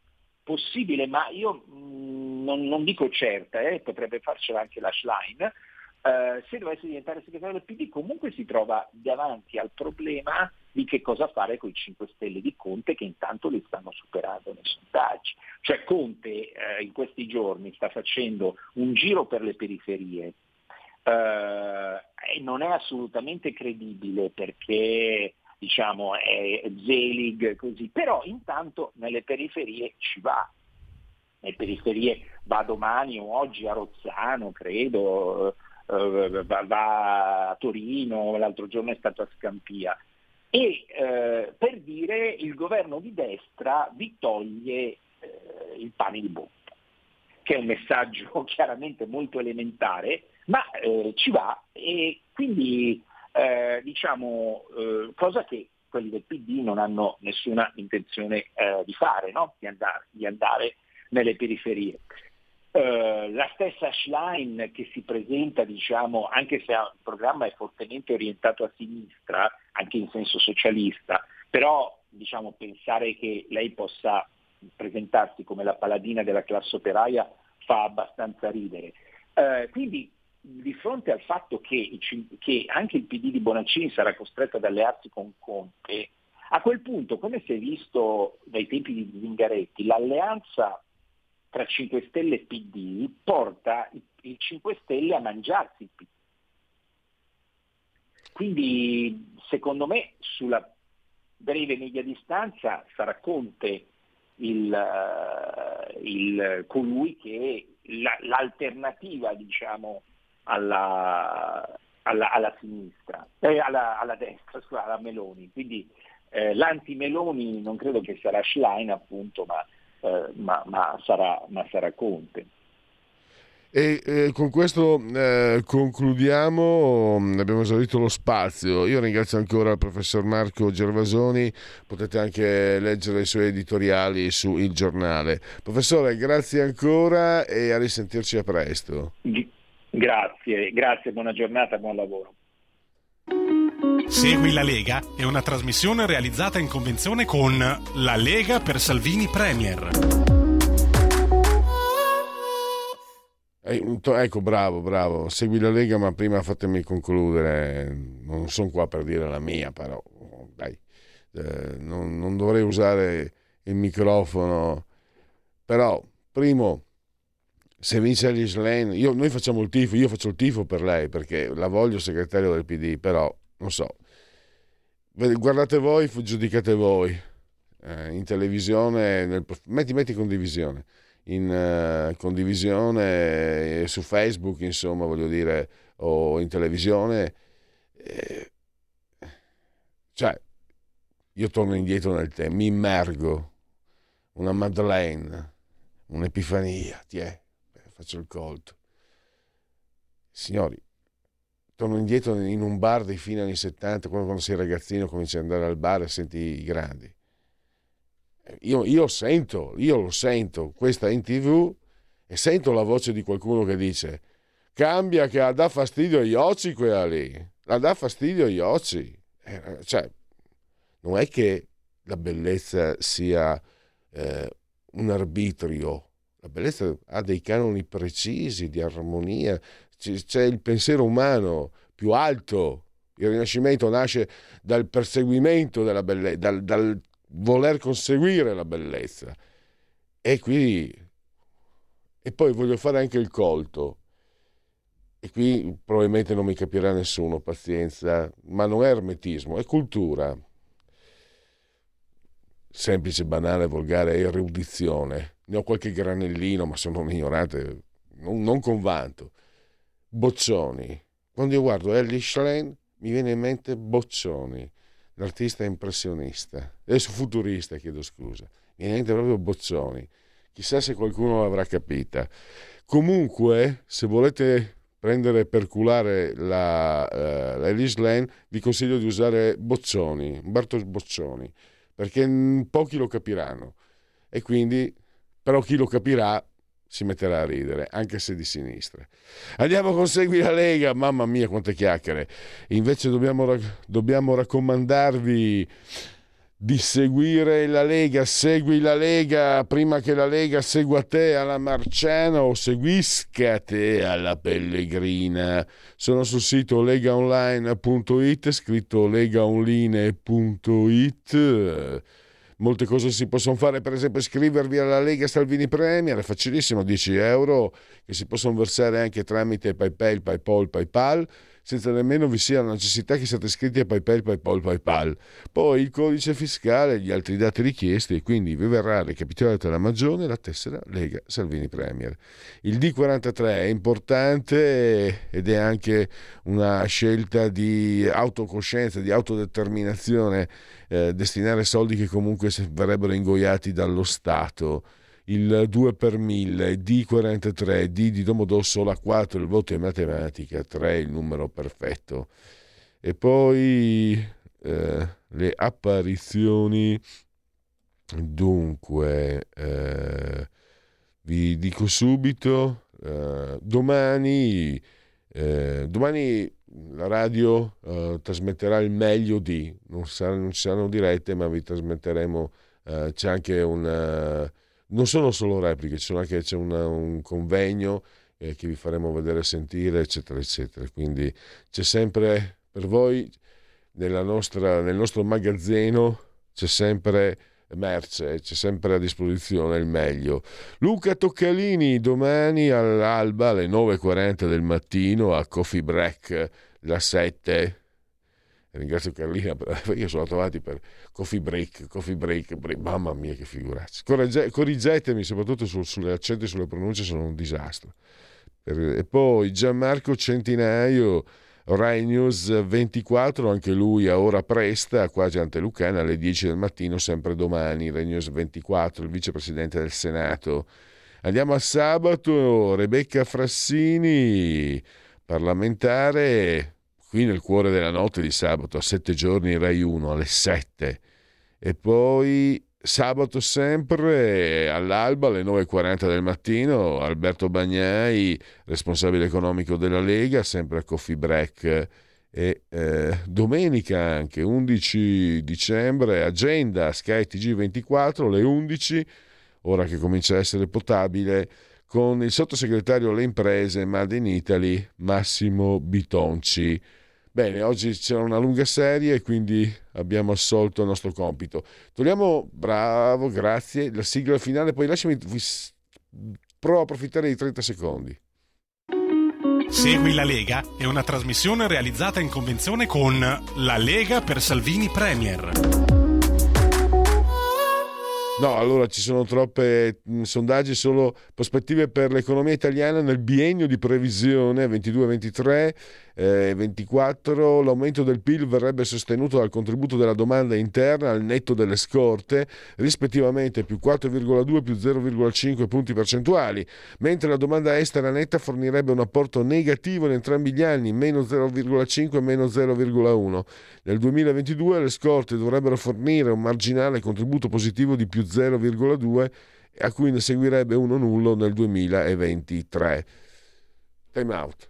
possibile, ma io mh, mm, non, non, dico certa, eh, potrebbe farcela anche la Schlein, uh, se dovesse diventare segretario del PD comunque si trova davanti al problema di che cosa fare con i 5 Stelle di Conte che intanto li stanno superando nei sondaggi. Cioè Conte eh, in questi giorni sta facendo un giro per le periferie eh, e non è assolutamente credibile perché diciamo è Zelig così, però intanto nelle periferie ci va. Nelle periferie va domani o oggi a Rozzano, credo, eh, va, a Torino, l'altro giorno è stato a Scampia e eh, per dire il governo di destra vi toglie eh, il pane di bocca, che è un messaggio (laughs) chiaramente molto elementare, ma eh, ci va e quindi diciamo cosa che quelli del PD non hanno nessuna intenzione eh, di fare, no? di, andare, di andare nelle periferie. Uh, la stessa Schlein che si presenta, diciamo, anche se il programma è fortemente orientato a sinistra, anche in senso socialista, Però diciamo, pensare che lei possa presentarsi come la paladina della classe operaia fa abbastanza ridere. Eh, quindi di fronte al fatto che, che, anche il PD di Bonaccini sarà costretto ad allearsi con Conte, a quel punto, come si è visto dai tempi di Zingaretti, l'alleanza tra 5 Stelle e PD porta il 5 Stelle a mangiarsi il PD. Quindi secondo me sulla breve media distanza sarà Conte il, eh, il, colui che la, l'alternativa diciamo, alla, alla, alla sinistra, eh, alla, alla, destra, scusa, alla Meloni. Quindi eh, l'anti-Meloni non credo che sarà Schlein appunto, ma, eh, ma, ma, sarà, ma sarà Conte. E eh, con questo eh, concludiamo, abbiamo esaurito lo spazio. Io ringrazio ancora il professor Marco Gervasoni, potete anche leggere i suoi editoriali su Il Giornale. Professore, grazie ancora e a risentirci a presto. Grazie, grazie, buona giornata, buon lavoro. Segui la Lega è una trasmissione realizzata in convenzione con La Lega per Salvini Premier. Ecco, bravo, bravo. Segui la Lega, ma prima fatemi concludere. Non sono qua per dire la mia, però dai, eh, non, non, dovrei usare il microfono. Però, primo, se vince Alice Lane, io, noi facciamo il tifo, io faccio il tifo per lei perché la voglio segretario del PD, però non so. Guardate voi, giudicate voi. Eh, in televisione, nel, metti, metti condivisione in uh, condivisione su Facebook, insomma, voglio dire, o in televisione. Eh, cioè, io torno indietro nel tempo, mi immergo, una Madeleine, un'epifania, ti è, faccio il colto. Signori, torno indietro in un bar dei fine anni 70, quando, quando sei ragazzino cominci ad andare al bar e senti i grandi io, io sento, io lo sento, questa in tv e sento la voce di qualcuno che dice cambia che dà fastidio agli occhi quella lì, la dà fastidio agli occhi. Eh, cioè, non è che la bellezza sia eh, un arbitrio, la bellezza ha dei canoni precisi di armonia, c'è il pensiero umano più alto. Il Rinascimento nasce dal perseguimento della bellezza, dal, dal voler conseguire la bellezza. E qui e poi voglio fare anche il colto. E qui probabilmente non mi capirà nessuno, pazienza, ma non è ermetismo, è cultura. Semplice, banale, volgare, erudizione. Ne ho qualche granellino, ma sono un ignorante, non, non con vanto. Boccioni. Quando io guardo Ellie Schlein mi viene in mente Boccioni l'artista impressionista, adesso futurista, chiedo scusa, mi viene proprio Bozzoni. Chissà se qualcuno l'avrà capita. Comunque, se volete prendere per culare la, uh, la Elise Lane, vi consiglio di usare Bozzoni, Umberto Boccioni, perché pochi lo capiranno. E quindi, però chi lo capirà si metterà a ridere, anche se di sinistra. Andiamo con Segui la Lega, mamma mia quante chiacchiere. Invece dobbiamo, dobbiamo raccomandarvi di seguire la Lega, segui la Lega prima che la Lega segua te alla Marciana o seguisca te alla Pellegrina. Sono sul sito legaonline.it, scritto legaonline.it molte cose si possono fare, per esempio iscrivervi alla Lega Salvini Premier, è facilissimo, 10 euro che si possono versare anche tramite PayPal, PayPal, PayPal senza nemmeno vi sia la necessità che siate iscritti a PayPal, PayPal, PayPal. Poi il codice fiscale gli altri dati richiesti e quindi vi verrà recapitolata la magione e la tessera Lega Salvini Premier. Il D43 è importante ed è anche una scelta di autocoscienza, di autodeterminazione, eh, destinare soldi che comunque verrebbero ingoiati dallo Stato il 2 per 1000, D43, D di Domodossola 4, il voto è matematica, 3 il numero perfetto. E poi eh, le apparizioni, dunque, eh, vi dico subito, eh, domani, eh, domani la radio eh, trasmetterà il meglio di, non, ci saranno dirette, ma vi trasmetteremo, eh, c'è anche un, non sono solo repliche, c'è anche c'è una, un convegno eh, che vi faremo vedere e sentire, eccetera, eccetera. Quindi c'è sempre per voi, nostra, nel nostro magazzino, c'è sempre merce, c'è sempre a disposizione il meglio. Luca Toccalini domani all'alba alle 9.40 del mattino a Coffee Break, la 7. Ringrazio Carlina, (laughs) io sono trovati per coffee break, coffee break, break. mamma mia che figuraccia. Correggetemi, soprattutto sul, sulle accenti e sulle pronunce, sono un disastro. E poi Gianmarco Centinaio Rai News 24, anche lui a ora presta, quasi antelucana, alle 10 del mattino, sempre domani. Rai News 24, il vicepresidente del Senato. Andiamo a sabato, Rebecca Frassini, parlamentare, qui nel cuore della notte di sabato, a 7 giorni Rai 1, alle 7. E poi Sabato sempre all'alba alle 9.40 del mattino Alberto Bagnai, responsabile economico della Lega, sempre a Coffee Break e eh, domenica anche 11 dicembre agenda Sky TG24 alle 11 ora che comincia a essere potabile con il sottosegretario alle imprese Made in Italy Massimo Bitonci Bene, oggi c'era una lunga serie e quindi abbiamo assolto il nostro compito. Togliamo, bravo, grazie, la sigla finale, poi lasciami, provo a approfittare di 30 secondi. Segui la Lega è una trasmissione realizzata in convenzione con La Lega per Salvini Premier. No, allora ci sono troppe mh, sondaggi, solo prospettive per l'economia italiana nel biennio di previsione 22-23 eh, 24 l'aumento del PIL verrebbe sostenuto dal contributo della domanda interna al netto delle scorte, rispettivamente più 4,2 più 0,5 punti percentuali, mentre la domanda estera netta fornirebbe un apporto negativo in entrambi gli anni, meno 0,5 e meno 0,1. Nel 2022 le scorte dovrebbero fornire un marginale contributo positivo di più 0,2 a cui ne seguirebbe uno nullo nel 2023. Time out.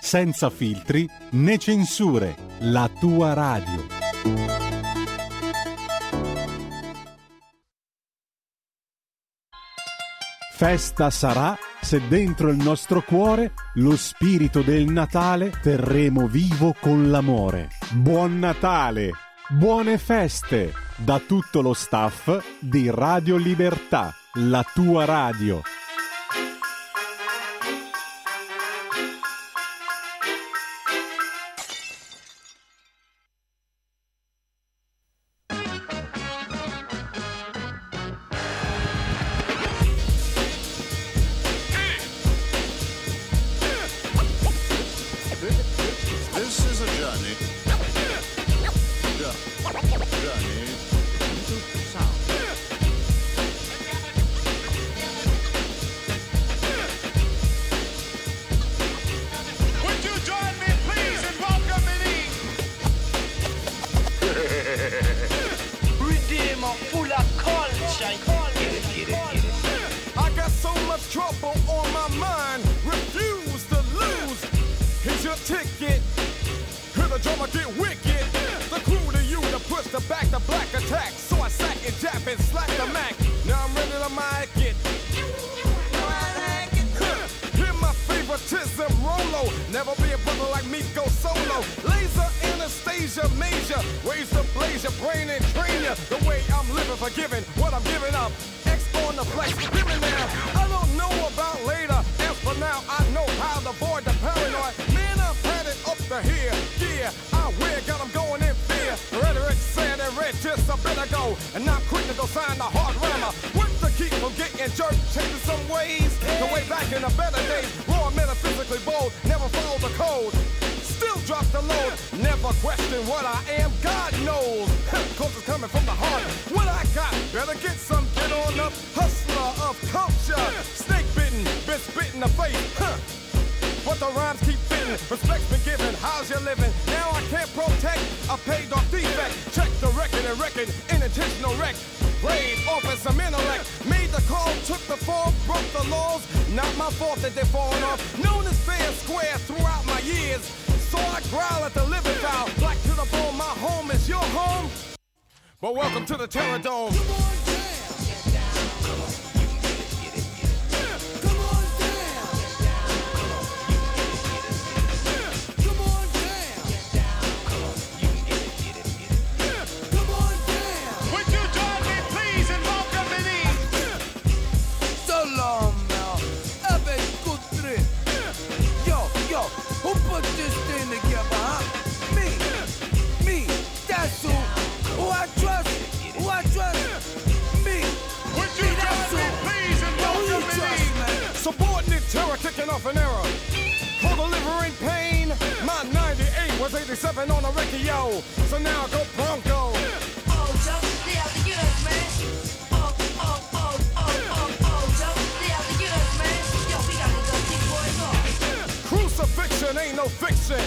senza filtri né censure, la tua radio. Festa sarà se dentro il nostro cuore lo spirito del Natale terremo vivo con l'amore. Buon Natale! Buone feste da tutto lo staff di Radio Libertà, la tua radio. To here. Yeah, I wear, got 'em going in fear. Rhetoric said and read just a bit ago. And not quick to go sign the hard rammer. What to keep from getting jerked, changing some ways. The way back in the better days. Raw, metaphysically bold, never follow the code. Still drop the load, never question what I am. God knows, (laughs) cause it's coming from the heart. What I got, better get some, get on up. Hustler of culture, snake bitten, been spitting the face. Huh. (laughs) But the rhymes keep fitting, respect's been given. How's you living? Now I can't protect I paid off defect. Check the record and record, intentional wreck. Played off as some intellect. Made the call, took the fall, broke the laws. Not my fault that they're falling off. Known as fair square throughout my years. So I growl at the living foul. Black to the bone, my home is your home. But welcome to the Terror Dome. off an arrow. For the liver in pain, my 98 was 87 on a Riccio. So now go Bronco. Oh, oh, oh, oh, oh, Crucifixion ain't no fiction.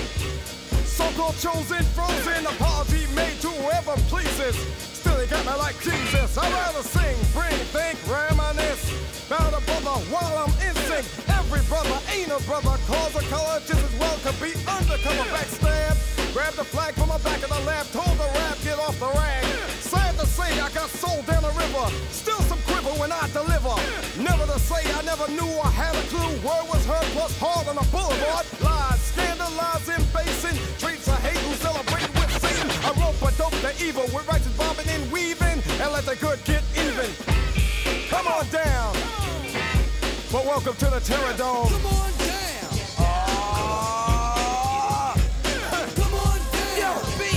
So-called chosen, frozen, apology made to whoever pleases. Still, they got me like Jesus. I'd rather sing, bring, think, reminisce. About a brother while I'm in sync. Every brother ain't a brother. Cause a color just as well could be undercover backstab. Grab the flag from the back of the lab. Told the rap, get off the rag. Sad to say, I got sold down the river. Still some quiver when I deliver. Never to say I never knew I had a clue. Word was heard plus hard on the boulevard. Lies, scandalizing, basing. Treats of hate who celebrate with Satan. I rope a dope the evil with righteous bobbing and weaving. And let the good get even. Come on down. But welcome to the Terror Dome. Come on down. Come on down. Yo, BE,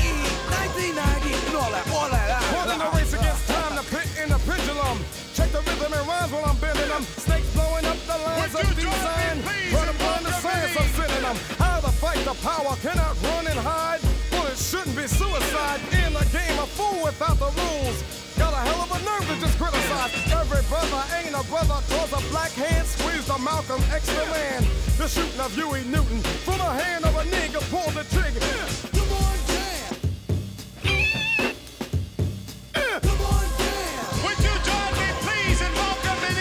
1990, and all that, all that. ah, Running the ah, race ah, against ah. time, the pit and the pendulum. Check the rhythm and rhymes while I'm bending them. Snakes blowing up the lines of design. Run upon the science of sending them. How to fight the power, cannot run and hide. It shouldn't be suicide. In the game, a fool without the rules. Hell of a nerve to just criticize. Every brother ain't a brother, cause a black hand squeezed a Malcolm X the man. The shooting of Huey Newton from the hand of a nigga pulled the trigger. Come on, jam. Would you join me, please, in welcoming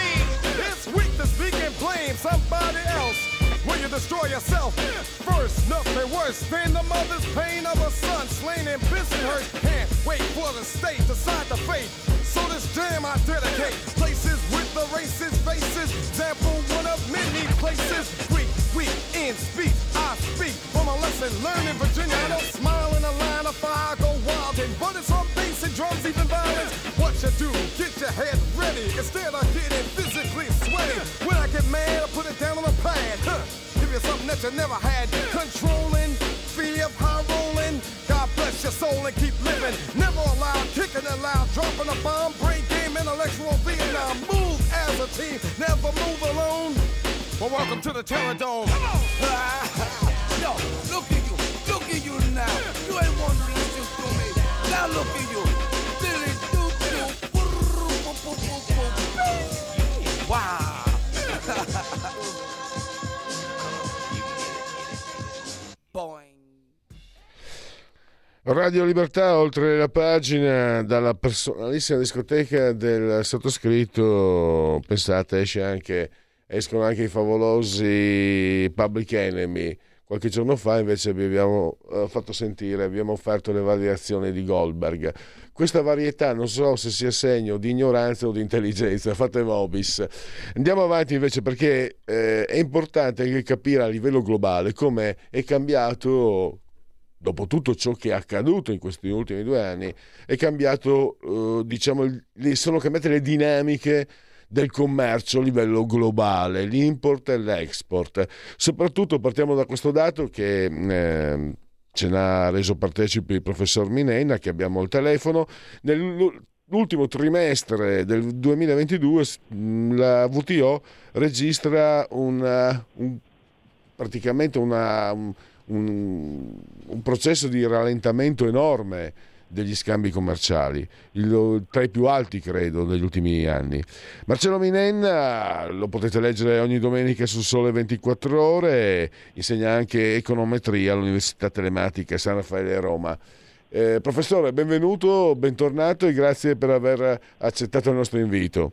It's weak to speak and blame somebody destroy yourself? First, nothing worse than the mother's pain of a son slain in Bensonhurst. Can't wait for the state to decide the fate. So this jam I dedicate. Places with the racist faces. Example one of many places. Greek, weak in speech. I speak from a lesson learned in Virginia. I don't smile in a line of fire, go wild and but it's on bass and drums, even violence. What you do? Get your head ready instead of You something that you never had. Controlling, fear of high rolling. God bless your soul and keep living. Never allowed, kicking it loud, dropping a bomb, brain game, intellectual Vietnam. Move as a team, never move alone. Well, welcome to the Terror Dome. Come on. (laughs) Yo, look at you, look at you now. You ain't want to listen me. Now look at you. Wow. (laughs) Radio Libertà, oltre la pagina, dalla personalissima discoteca del sottoscritto, pensate, anche, escono anche i favolosi Public Enemy, qualche giorno fa invece vi abbiamo eh, fatto sentire, abbiamo offerto le variazioni di Goldberg. Questa varietà non so se sia segno di ignoranza o di intelligenza, (laughs) fate vobis. Andiamo avanti invece perché eh, è importante anche capire a livello globale come è cambiato dopo tutto ciò che è accaduto in questi ultimi due anni, è cambiato, eh, diciamo, sono cambiate le dinamiche del commercio a livello globale, l'import e l'export. Soprattutto partiamo da questo dato che eh, ce n'ha reso partecipi il professor Minenna, che abbiamo al telefono. Nell'ultimo trimestre del 2022 la WTO registra una, un, praticamente una, un, un, un processo di rallentamento enorme degli scambi commerciali, il, tra i più alti credo negli ultimi anni. Marcello Minenna lo potete leggere ogni domenica su Sole 24 ore, insegna anche econometria all'Università Telematica San Raffaele Roma. Eh, professore, benvenuto, bentornato e grazie per aver accettato il nostro invito.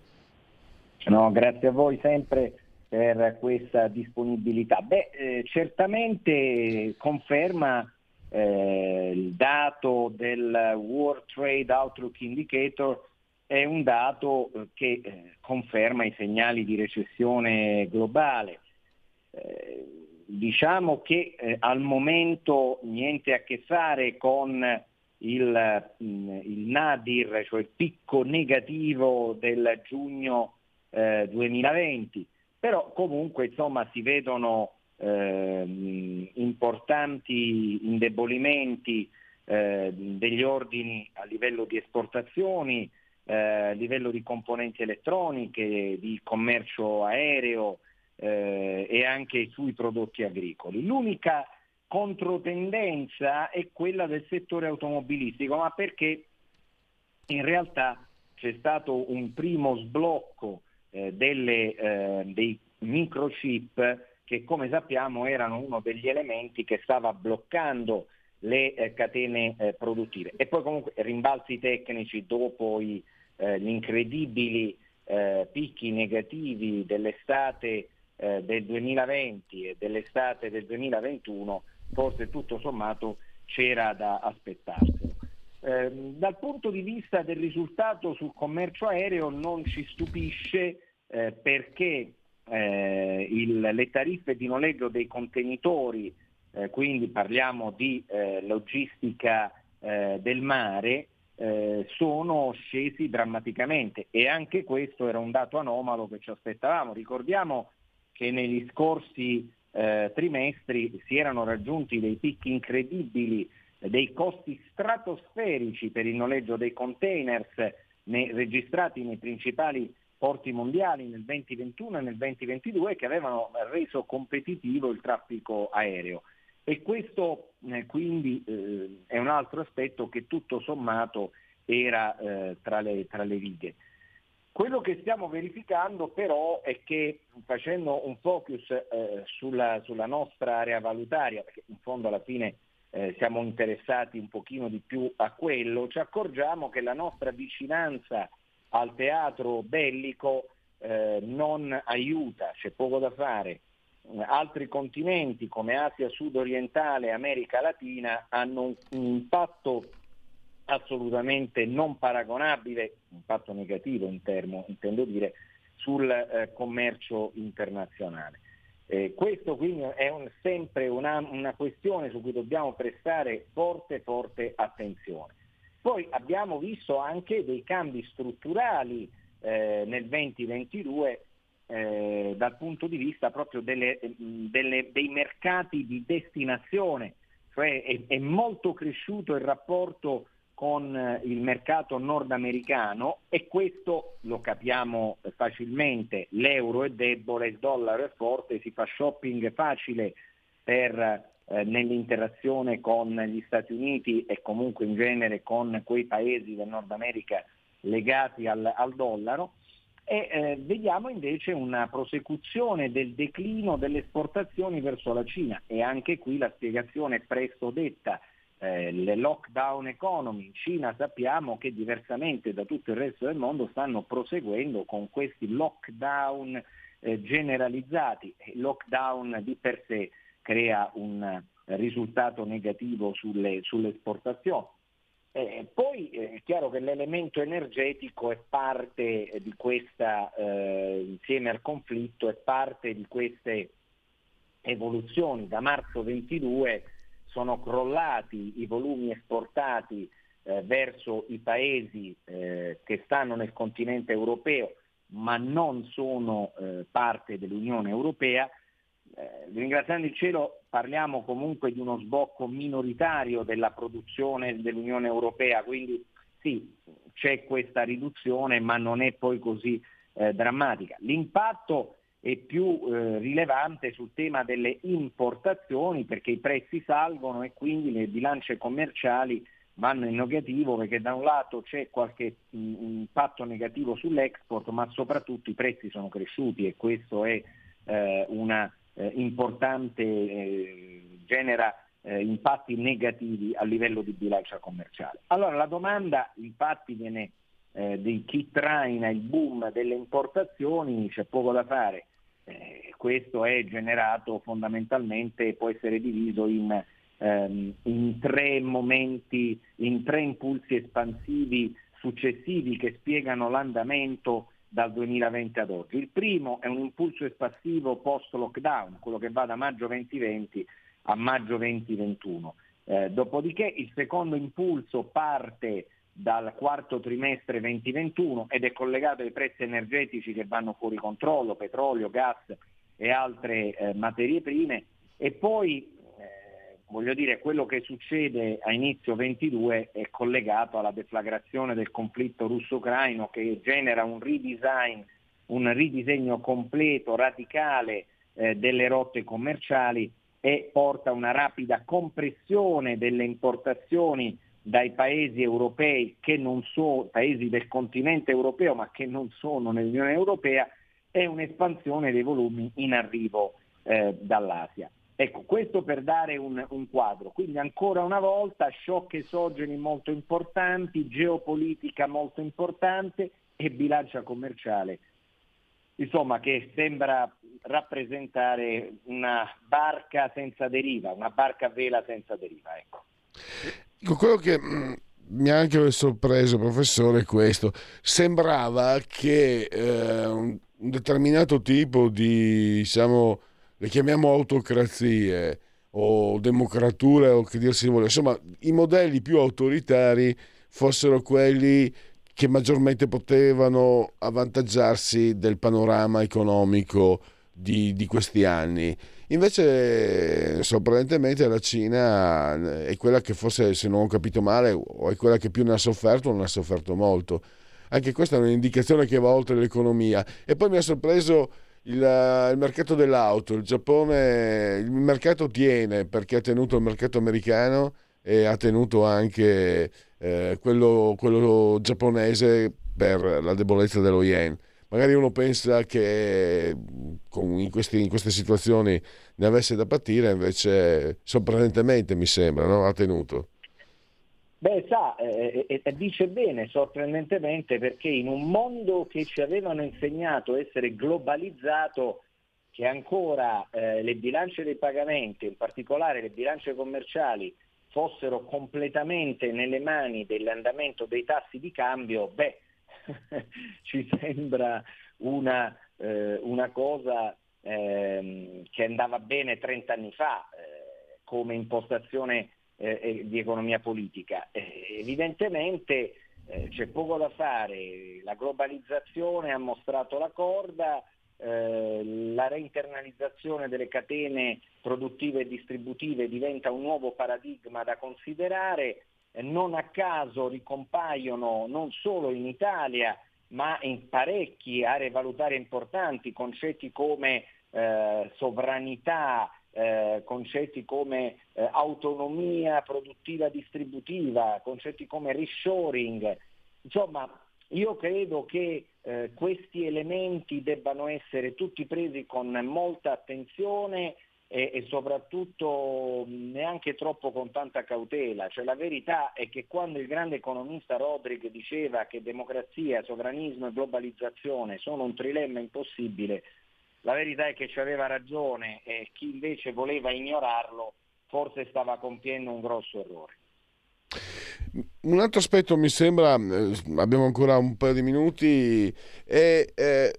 No, grazie a voi sempre per questa disponibilità. Beh, eh, certamente conferma eh, il dato del World Trade Outlook Indicator è un dato eh, che eh, conferma i segnali di recessione globale. Eh, diciamo che eh, al momento niente a che fare con il, mm, il, nadir, cioè il picco negativo del giugno 2020, però comunque insomma si vedono eh, importanti indebolimenti eh, degli ordini a livello di esportazioni, eh, a livello di componenti elettroniche, di commercio aereo eh, e anche sui prodotti agricoli. L'unica controtendenza è quella del settore automobilistico, ma perché in realtà c'è stato un primo sblocco eh, delle, eh, dei microchip che come sappiamo erano uno degli elementi che stava bloccando le eh, catene eh, produttive. E poi comunque rimbalzi tecnici dopo i, eh, gli incredibili picchi negativi dell'estate del 2020 e dell'estate del 2021, forse tutto sommato c'era da aspettarselo. Ehm, dal punto di vista del risultato sul commercio aereo non ci stupisce eh, perché eh, il, le tariffe di noleggio dei contenitori, eh, quindi parliamo di eh, logistica eh, del mare, sono scesi drammaticamente e anche questo era un dato anomalo che ci aspettavamo. Ricordiamo che negli scorsi trimestri si erano raggiunti dei picchi incredibili dei costi stratosferici per il noleggio dei containers ne, registrati nei principali porti mondiali nel 2021 e nel 2022 che avevano reso competitivo il traffico aereo. E questo eh, quindi eh, è un altro aspetto che tutto sommato era eh, tra, le, tra, le, righe. Quello che stiamo verificando però è che facendo un focus eh, sulla, sulla, nostra area valutaria, perché in fondo alla fine eh, siamo interessati un pochino di più a quello, ci accorgiamo che la nostra vicinanza al teatro bellico eh, non aiuta, c'è poco da fare. Altri continenti come Asia sud-orientale e America Latina hanno un, un impatto assolutamente non paragonabile, impatto negativo in termo, intendo dire, sul eh, commercio internazionale. Eh, questo quindi è un, sempre una, una questione su cui dobbiamo prestare forte, forte attenzione. Poi abbiamo visto anche dei cambi strutturali eh, nel 2022 eh, dal punto di vista proprio delle, delle, dei mercati di destinazione, cioè è, è molto cresciuto il rapporto con eh, il mercato nordamericano e questo lo capiamo facilmente, l'euro è debole, il dollaro è forte, si fa shopping facile per eh, nell'interazione con gli Stati Uniti e comunque in genere con quei paesi del Nord America legati al, al dollaro. E eh, vediamo invece una prosecuzione del declino delle esportazioni verso la Cina. E anche qui la spiegazione presto detta. Eh, le lockdown economy in Cina sappiamo che diversamente da tutto il resto del mondo stanno proseguendo con questi lockdown eh, generalizzati. lockdown di per sé crea un risultato negativo sulle, sulle esportazioni. Eh, poi eh, è chiaro che l'elemento energetico è parte di questa, eh, insieme al conflitto, è parte di queste evoluzioni. Da marzo 22 sono crollati i volumi esportati eh, verso i paesi eh, che stanno nel continente europeo ma non sono eh, parte dell'Unione Europea. ringraziando il cielo parliamo comunque di uno sbocco minoritario della produzione dell'Unione Europea, quindi sì, c'è questa riduzione ma non è poi così drammatica. L'impatto è più eh, rilevante sul tema delle importazioni perché i prezzi salgono e quindi le bilance commerciali vanno in negativo perché da un lato c'è qualche mh, impatto negativo sull'export ma soprattutto i prezzi sono cresciuti e questo è eh, una eh, importante, eh, genera eh, impatti negativi a livello di bilancia commerciale. Allora la domanda infatti viene eh, di chi traina il boom delle importazioni, c'è poco da fare. Eh, questo è generato fondamentalmente, può essere diviso in, ehm, in tre momenti, in tre impulsi espansivi successivi che spiegano l'andamento dal 2020 ad oggi. Il primo è un impulso espansivo post lockdown, quello che va da maggio 2020 a maggio 2021. Eh, dopodiché il secondo impulso parte dal quarto trimestre 2021 ed è collegato ai prezzi energetici che vanno fuori controllo, petrolio, gas e altre eh, materie prime. E poi eh, voglio dire quello che succede a inizio 22 è collegato alla deflagrazione del conflitto russo-ucraino che genera un redesign, un ridisegno completo, radicale eh, delle rotte commerciali e porta a una rapida compressione delle importazioni dai paesi europei che non sono paesi del continente europeo ma che non sono nell'Unione Europea è un'espansione dei volumi in arrivo eh, dall'Asia. Ecco, questo per dare un, un, quadro. Quindi ancora una volta shock esogeni molto importanti, geopolitica molto importante e bilancia commerciale. Insomma, che sembra rappresentare una barca senza deriva, una barca a vela senza deriva. Ecco. Quello che mm, mi ha anche sorpreso, professore, è questo. Sembrava che eh, un determinato tipo di, diciamo, le chiamiamo autocrazie o democrature o che dir si vuole, insomma, i modelli più autoritari fossero quelli che maggiormente potevano avvantaggiarsi del panorama economico di, di questi anni. Invece, sorprendentemente, la Cina è quella che forse, se non ho capito male, o è quella che più ne ha sofferto o non ha sofferto molto. Anche questa è un'indicazione che va oltre l'economia. E poi mi ha sorpreso il, il mercato dell'auto. Il Giappone, il mercato tiene perché ha tenuto il mercato americano e ha tenuto anche eh, quello, quello giapponese per la debolezza dello yen magari uno pensa che in, questi, in, queste situazioni ne avesse da patire, invece sorprendentemente mi sembra, no? ha tenuto. Beh, sa, eh, eh, eh, dice bene sorprendentemente perché in un mondo che ci avevano insegnato essere globalizzato, che ancora eh, le bilance dei pagamenti, in particolare le bilance commerciali, fossero completamente nelle mani dell'andamento dei tassi di cambio, beh, (laughs) ci sembra una, eh, una cosa eh, che andava bene 30 anni fa eh, come impostazione eh, di economia politica. evidentemente eh, c'è poco da fare, la globalizzazione ha mostrato la corda, eh, la reinternalizzazione delle catene produttive e distributive diventa un nuovo paradigma da considerare, non a caso ricompaiono non solo in Italia ma in parecchie aree valutarie importanti concetti come eh, sovranità, eh, concetti come eh, autonomia produttiva distributiva, concetti come reshoring. Insomma, io credo che eh, questi elementi debbano essere tutti presi con molta attenzione e, e soprattutto neanche troppo con tanta cautela. Cioè, la verità è che quando il grande economista Rodrig diceva che democrazia, sovranismo e globalizzazione sono un trilemma impossibile, la verità è che ci aveva ragione e chi invece voleva ignorarlo forse stava compiendo un grosso errore. Un altro aspetto mi sembra, eh, abbiamo ancora un paio di minuti, è, è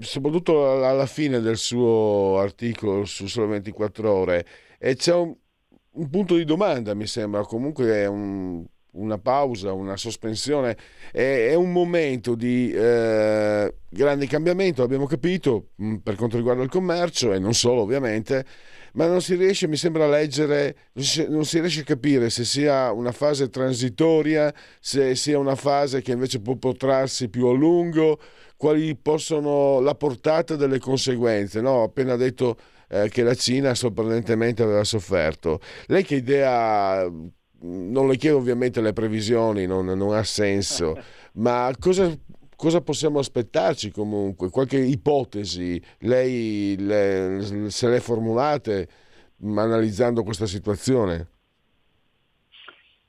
soprattutto alla fine del suo articolo su Sole 24 ore, e c'è un, un punto di domanda, mi sembra, comunque è un, una pausa, una sospensione, è, è un momento di eh, grande cambiamento, abbiamo capito, mh, per quanto riguarda il commercio e non solo ovviamente, ma non si riesce, mi sembra, a leggere, non si, riesce a capire se sia una fase transitoria, se sia una fase che invece può protrarsi più a lungo, quali possono la portata delle conseguenze. No? Ho appena detto eh, che la Cina sorprendentemente aveva sofferto. Lei che idea non le chiedo ovviamente le previsioni, non, non ha senso, (laughs) ma cosa, cosa, possiamo aspettarci comunque? Qualche ipotesi? Lei le, se le formulate analizzando questa situazione?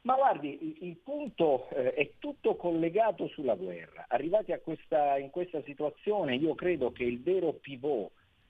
Ma guardi, il punto eh, è tutto collegato sulla guerra. Arrivati questa, in questa situazione, io credo che il vero pivot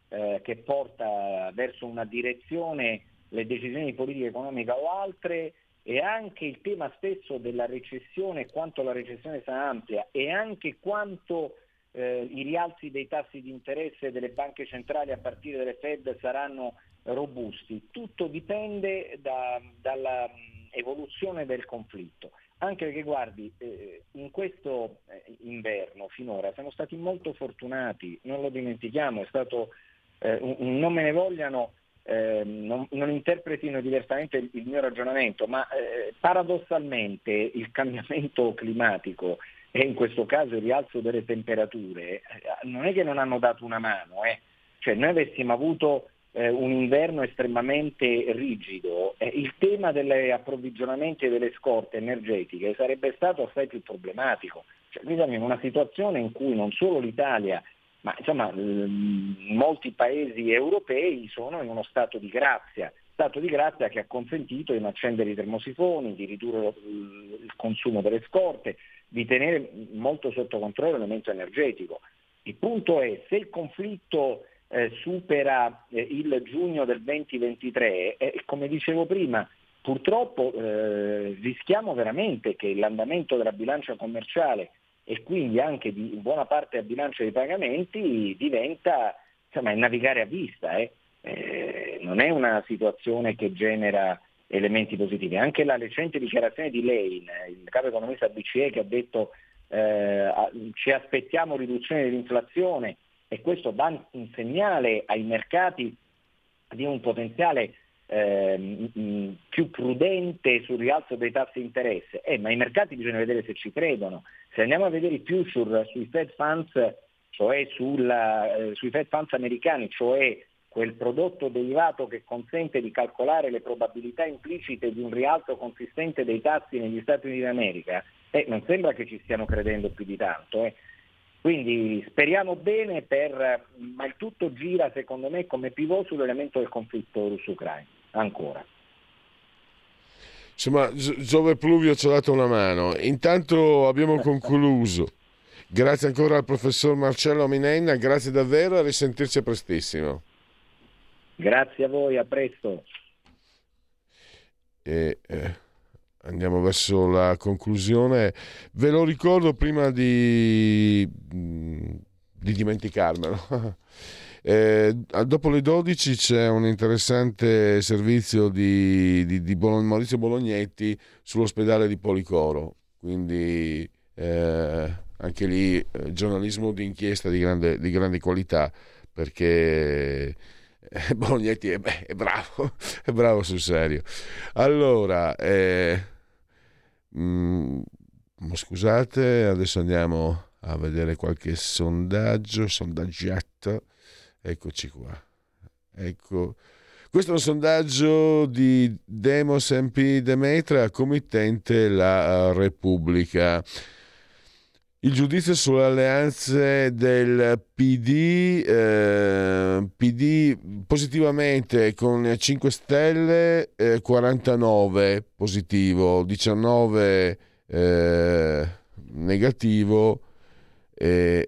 eh, che porta verso una direzione le decisioni di politica economica o altre e anche il tema stesso della recessione, quanto la recessione sarà ampia e anche quanto eh, i rialzi dei tassi di interesse delle banche centrali a partire dalle Fed saranno robusti. Tutto dipende da, dalla evoluzione del conflitto. Anche perché guardi, eh, in questo eh, inverno finora siamo stati molto fortunati, non lo dimentichiamo, è stato eh, un, un non me ne vogliano eh, non, non, interpretino diversamente il, il mio ragionamento, ma eh, paradossalmente il cambiamento climatico e in questo caso il rialzo delle temperature eh, non è che non hanno dato una mano, eh. cioè noi avessimo avuto eh, un inverno estremamente rigido, eh, il tema degli approvvigionamenti e delle scorte energetiche sarebbe stato assai più problematico. Cioè, noi siamo in una situazione in cui non solo l'Italia ma insomma molti paesi europei sono in uno stato di grazia, stato di grazia che ha consentito di accendere i termosifoni, di ridurre il consumo delle scorte, di tenere molto sotto controllo l'elemento energetico. Il punto è se il conflitto eh, supera eh, il giugno del 2023, eh, come dicevo prima, purtroppo eh, rischiamo veramente che l'andamento della bilancia commerciale e quindi anche di buona parte a bilancio dei pagamenti diventa insomma, navigare a vista. Eh. Eh, non è una situazione che genera elementi positivi. Anche la recente dichiarazione di Lane, il capo economista BCE che ha detto ci aspettiamo riduzione dell'inflazione e questo dà un segnale ai mercati di un potenziale eh, più prudente sul rialzo dei tassi di interesse, eh, ma i mercati bisogna vedere se ci credono. Se andiamo a vedere i future sui Fed Funds, cioè sulla, eh, sui Fed Funds americani, cioè quel prodotto derivato che consente di calcolare le probabilità implicite di un rialzo consistente dei tassi negli Stati Uniti d'America, eh, non sembra che ci stiano credendo più di tanto. Quindi speriamo bene, per, ma il tutto gira secondo me come pivot sull'elemento del conflitto russo-ucraino ancora. Insomma, Giove Pluvio ci ha dato una mano. Intanto abbiamo (laughs) concluso. Grazie ancora al professor Marcello Minenna, grazie davvero e a risentirci prestissimo. Grazie a voi, a presto. E, eh, andiamo verso la conclusione. Ve lo ricordo prima di, di dimenticarmelo. (laughs) Eh, dopo le 12 c'è un interessante servizio di, di, di Maurizio Bolognetti sull'ospedale di Policoro, quindi eh, anche lì eh, giornalismo di inchiesta di grande, di grande qualità perché eh, (laughs) Bolognetti è, beh, è, bravo, (laughs) è bravo sul serio. Allora, eh, mm, scusate, adesso andiamo a vedere qualche sondaggio, sondaggetto. Eccoci qua. Ecco. Questo è un sondaggio di Demos MP Demetra, committente La Repubblica. Il giudizio sulle alleanze del PD, eh, PD positivamente con 5 stelle, eh, 49 positivo, 19 eh, negativo e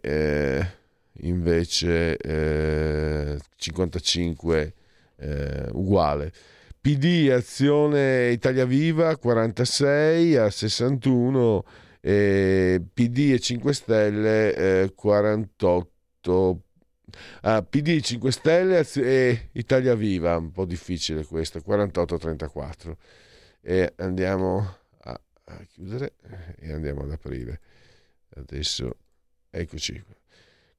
invece eh, 55 eh, uguale. PD Azione Italia Viva 46 a 61 e PD e 5 Stelle eh, 48 ah, PD 5 Stelle e Italia Viva un po' difficile questo 48 34 e andiamo a, a chiudere e andiamo ad aprire. Adesso eccoci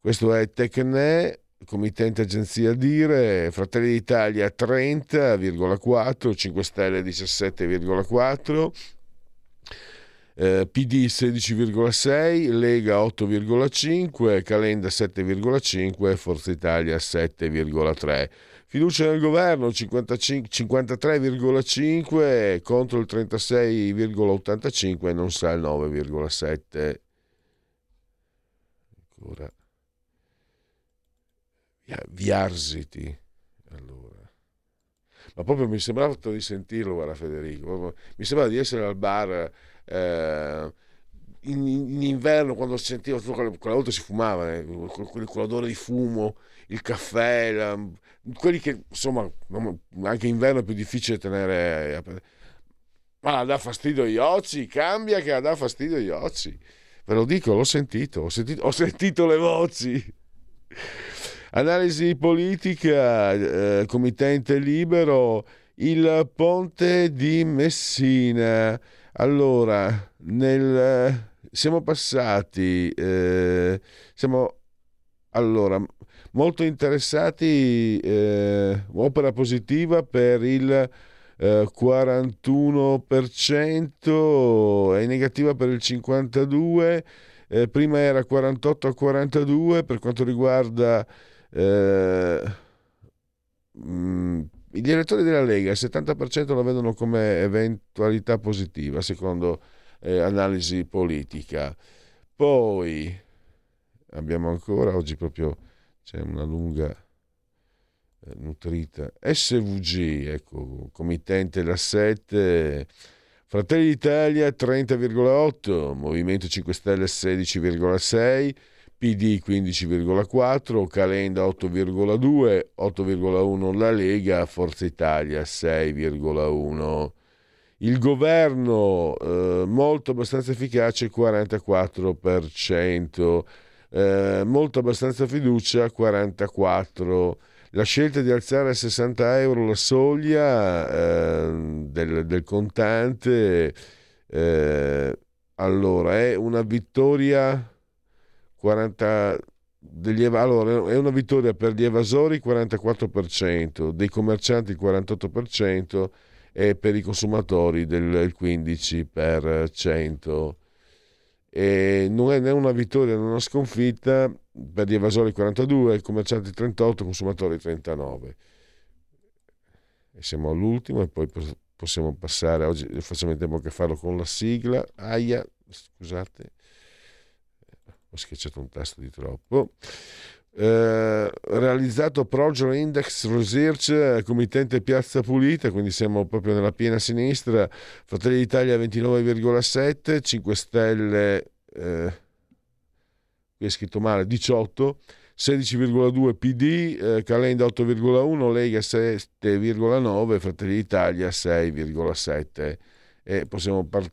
questo è Tecne committente agenzia Dire, Fratelli d'Italia 30,4, 5 Stelle 17,4, eh, PD 16,6, Lega 8,5, Calenda 7,5 Forza Italia 7,3. Fiducia nel governo 55, 53,5 contro il 36,85 non sa il 9,7. Ancora. Viarsiti. Allora. Ma proprio mi sembrava di sentirlo, guarda Federico. Mi sembrava di essere al bar eh, in, in, inverno quando si sentiva, quella volta si fumava, eh, quell'odore di fumo, il caffè, la, quelli che insomma anche in inverno è più difficile tenere. Eh, ma dà fastidio agli occhi, cambia che dà fastidio agli occhi. Ve lo dico, l'ho sentito, ho sentito, ho sentito le voci. Analisi politica, eh, committente libero, il ponte di Messina. Allora, nel, siamo passati, eh, siamo allora, molto interessati, eh, opera positiva per il eh, 41% e negativa per il 52%. Eh, prima era 48 a 42 per quanto riguarda eh, mh, i direttori della Lega il 70% lo vedono come eventualità positiva secondo eh, analisi politica. Poi abbiamo ancora, oggi proprio c'è una lunga eh, nutrita SVG, ecco, committente la 7, Fratelli d'Italia 30,8, Movimento 5 Stelle 16,6, PD 15,4, Calenda 8,2, 8,1 la Lega, Forza Italia 6,1. Il governo eh, molto abbastanza efficace 44%, eh, molto abbastanza fiducia 44%. La scelta di alzare a 60 euro la soglia eh, del, del, contante, eh, allora è una vittoria 40 degli, allora, è una vittoria per gli evasori 44%, dei commercianti il 48% e per i consumatori del 15%. E non è né una vittoria né una sconfitta per gli evasori 42, i commercianti 38, i consumatori 39. E siamo all'ultimo e poi possiamo passare, oggi facciamo in tempo che farlo con la sigla. Aia, scusate ho schiacciato un tasto di troppo. Eh, realizzato Progero Index Research committente Piazza Pulita quindi siamo proprio nella piena sinistra Fratelli d'Italia 29,7 5 Stelle eh, qui è scritto male 18 16,2 PD eh, Calenda 8,1 Lega 7,9 Fratelli d'Italia 6,7 e possiamo par-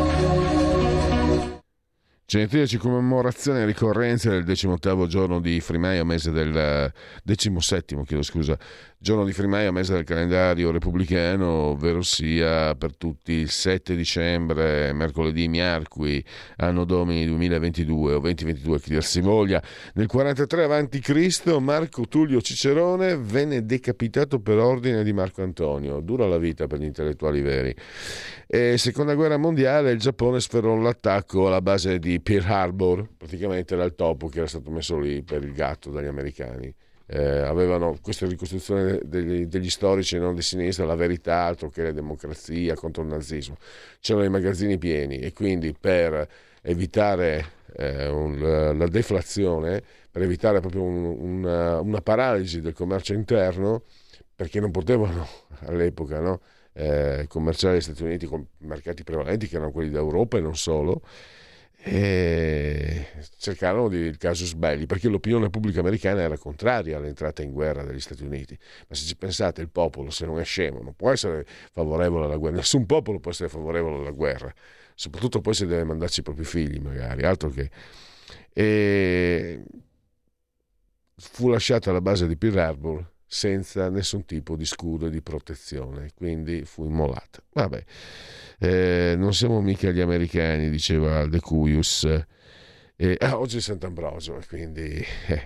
Genetriaci commemorazione e ricorrenza del 18 giorno di Frimaio, mese del 17, chiedo scusa, giorno di Frimaio, mese del calendario repubblicano, ovvero sia per tutti il 7 dicembre, mercoledì miarqui, anno domini 2022 o 2022 che dir si voglia. Nel 43 a.C. Marco Tullio Cicerone venne decapitato per ordine di Marco Antonio. Dura la vita per gli intellettuali veri. E seconda guerra mondiale il Giappone sferrò l'attacco alla base di Pearl Harbor, praticamente era il topo che era stato messo lì per il gatto dagli americani eh, avevano questa ricostruzione degli, degli, storici non di sinistra, la verità, altro che la democrazia contro il nazismo. C'erano i magazzini pieni e quindi per evitare eh, un, la deflazione, per evitare proprio un, una, una, paralisi del commercio interno, perché non potevano (laughs) all'epoca no, eh, commerciare gli Stati Uniti con mercati prevalenti che erano quelli d'Europa e non solo, e cercarono di, il casus belli perché l'opinione pubblica americana era contraria all'entrata in guerra degli Stati Uniti. Ma se ci pensate il popolo se non è scemo non può essere favorevole alla guerra nessun popolo può essere favorevole alla guerra soprattutto poi se deve mandarci i propri figli magari altro che. E fu lasciata la base di Pearl Harbor senza nessun tipo di scudo e di protezione quindi fu immolata vabbè eh, non siamo mica gli americani, diceva De Cuius. Eh, oggi è Sant'Ambrosio, quindi eh,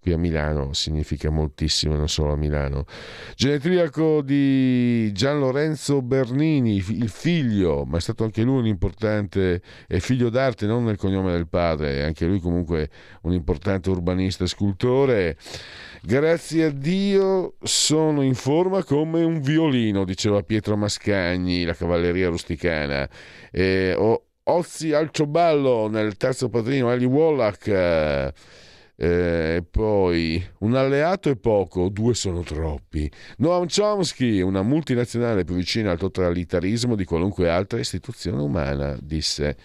qui a Milano significa moltissimo, non solo a Milano. Genetriaco di Gian Lorenzo Bernini, il figlio, ma è stato anche lui un importante, è figlio d'arte non nel cognome del padre, anche lui comunque un importante urbanista e scultore. Grazie a Dio sono in forma come un violino, diceva Pietro Mascagni, la cavalleria rusticana. Eh, Ozzi al Cioballo nel terzo padrino, Ali Wallach. Eh, e poi un alleato è poco, due sono troppi. Noam Chomsky, una multinazionale più vicina al totalitarismo di qualunque altra istituzione umana, disse.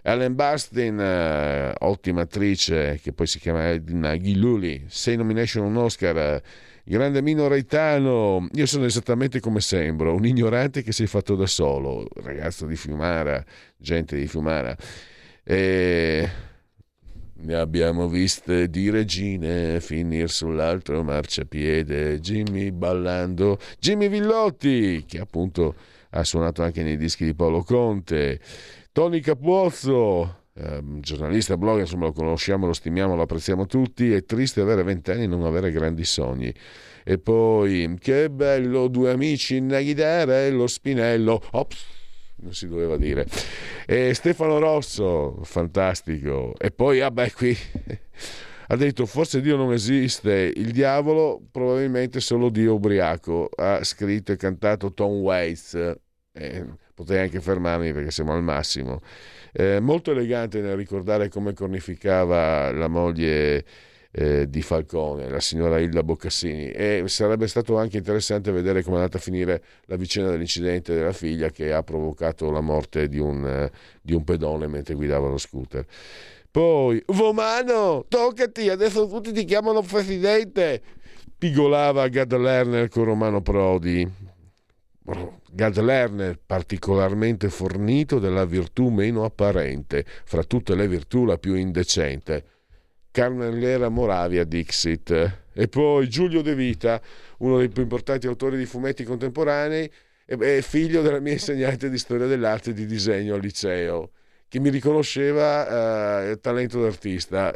Ellen Bastin, uh, ottima attrice che poi si chiama Edna Ghiluli, sei nomination un Oscar, grande minoretano, io sono esattamente come sembro, un ignorante che si è fatto da solo, ragazzo di Fiumara, gente di Fiumara. E ne abbiamo viste di regine finire sull'altro marciapiede, Jimmy ballando, Jimmy Villotti, che appunto ha suonato anche nei dischi di Paolo Conte, Tony Capuozzo, ehm, giornalista, blogger, insomma lo conosciamo, lo stimiamo, lo apprezziamo tutti, è triste avere vent'anni e non avere grandi sogni. E poi, che bello, due amici in chitarra e lo spinello, ops, non si doveva dire. E Stefano Rosso, fantastico. E poi, vabbè, qui (laughs) ha detto forse Dio non esiste, il diavolo probabilmente solo Dio ubriaco. Ha scritto e cantato Tom Waits. Eh, potrei anche fermarmi perché siamo al massimo. Eh, molto elegante nel ricordare come cornificava la moglie eh, di Falcone, la signora Ilda Boccassini, e sarebbe stato anche interessante vedere come è andata a finire la vicenda dell'incidente della figlia che ha provocato la morte di un, eh, di un pedone mentre guidava lo scooter. Poi, Vomano, toccati, adesso tutti ti chiamano presidente, pigolava Gad Lerner con Romano Prodi Gad Lerner particolarmente fornito della virtù meno apparente, fra tutte le virtù la più indecente. Carnellera Moravia Dixit. E poi Giulio De Vita, uno dei più importanti autori di fumetti contemporanei, è figlio della mia insegnante di storia dell'arte e di disegno al liceo, che mi riconosceva eh, talento d'artista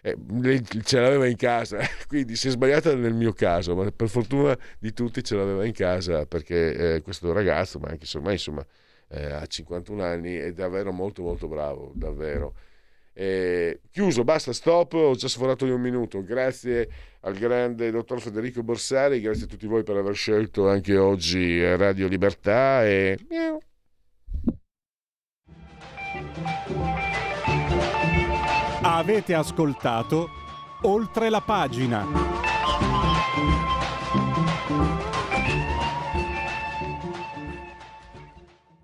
eh, ce l'aveva in casa, (laughs) quindi si è sbagliata nel mio caso, ma per fortuna di tutti ce l'aveva in casa perché eh, questo ragazzo, ma anche insomma, insomma eh, ha 51 anni, è davvero molto molto bravo, davvero. Eh, chiuso, basta, stop, ho già sforato di un minuto. Grazie al grande dottor Federico Borsari, grazie a tutti voi per aver scelto anche oggi Radio Libertà e... Avete ascoltato oltre la pagina.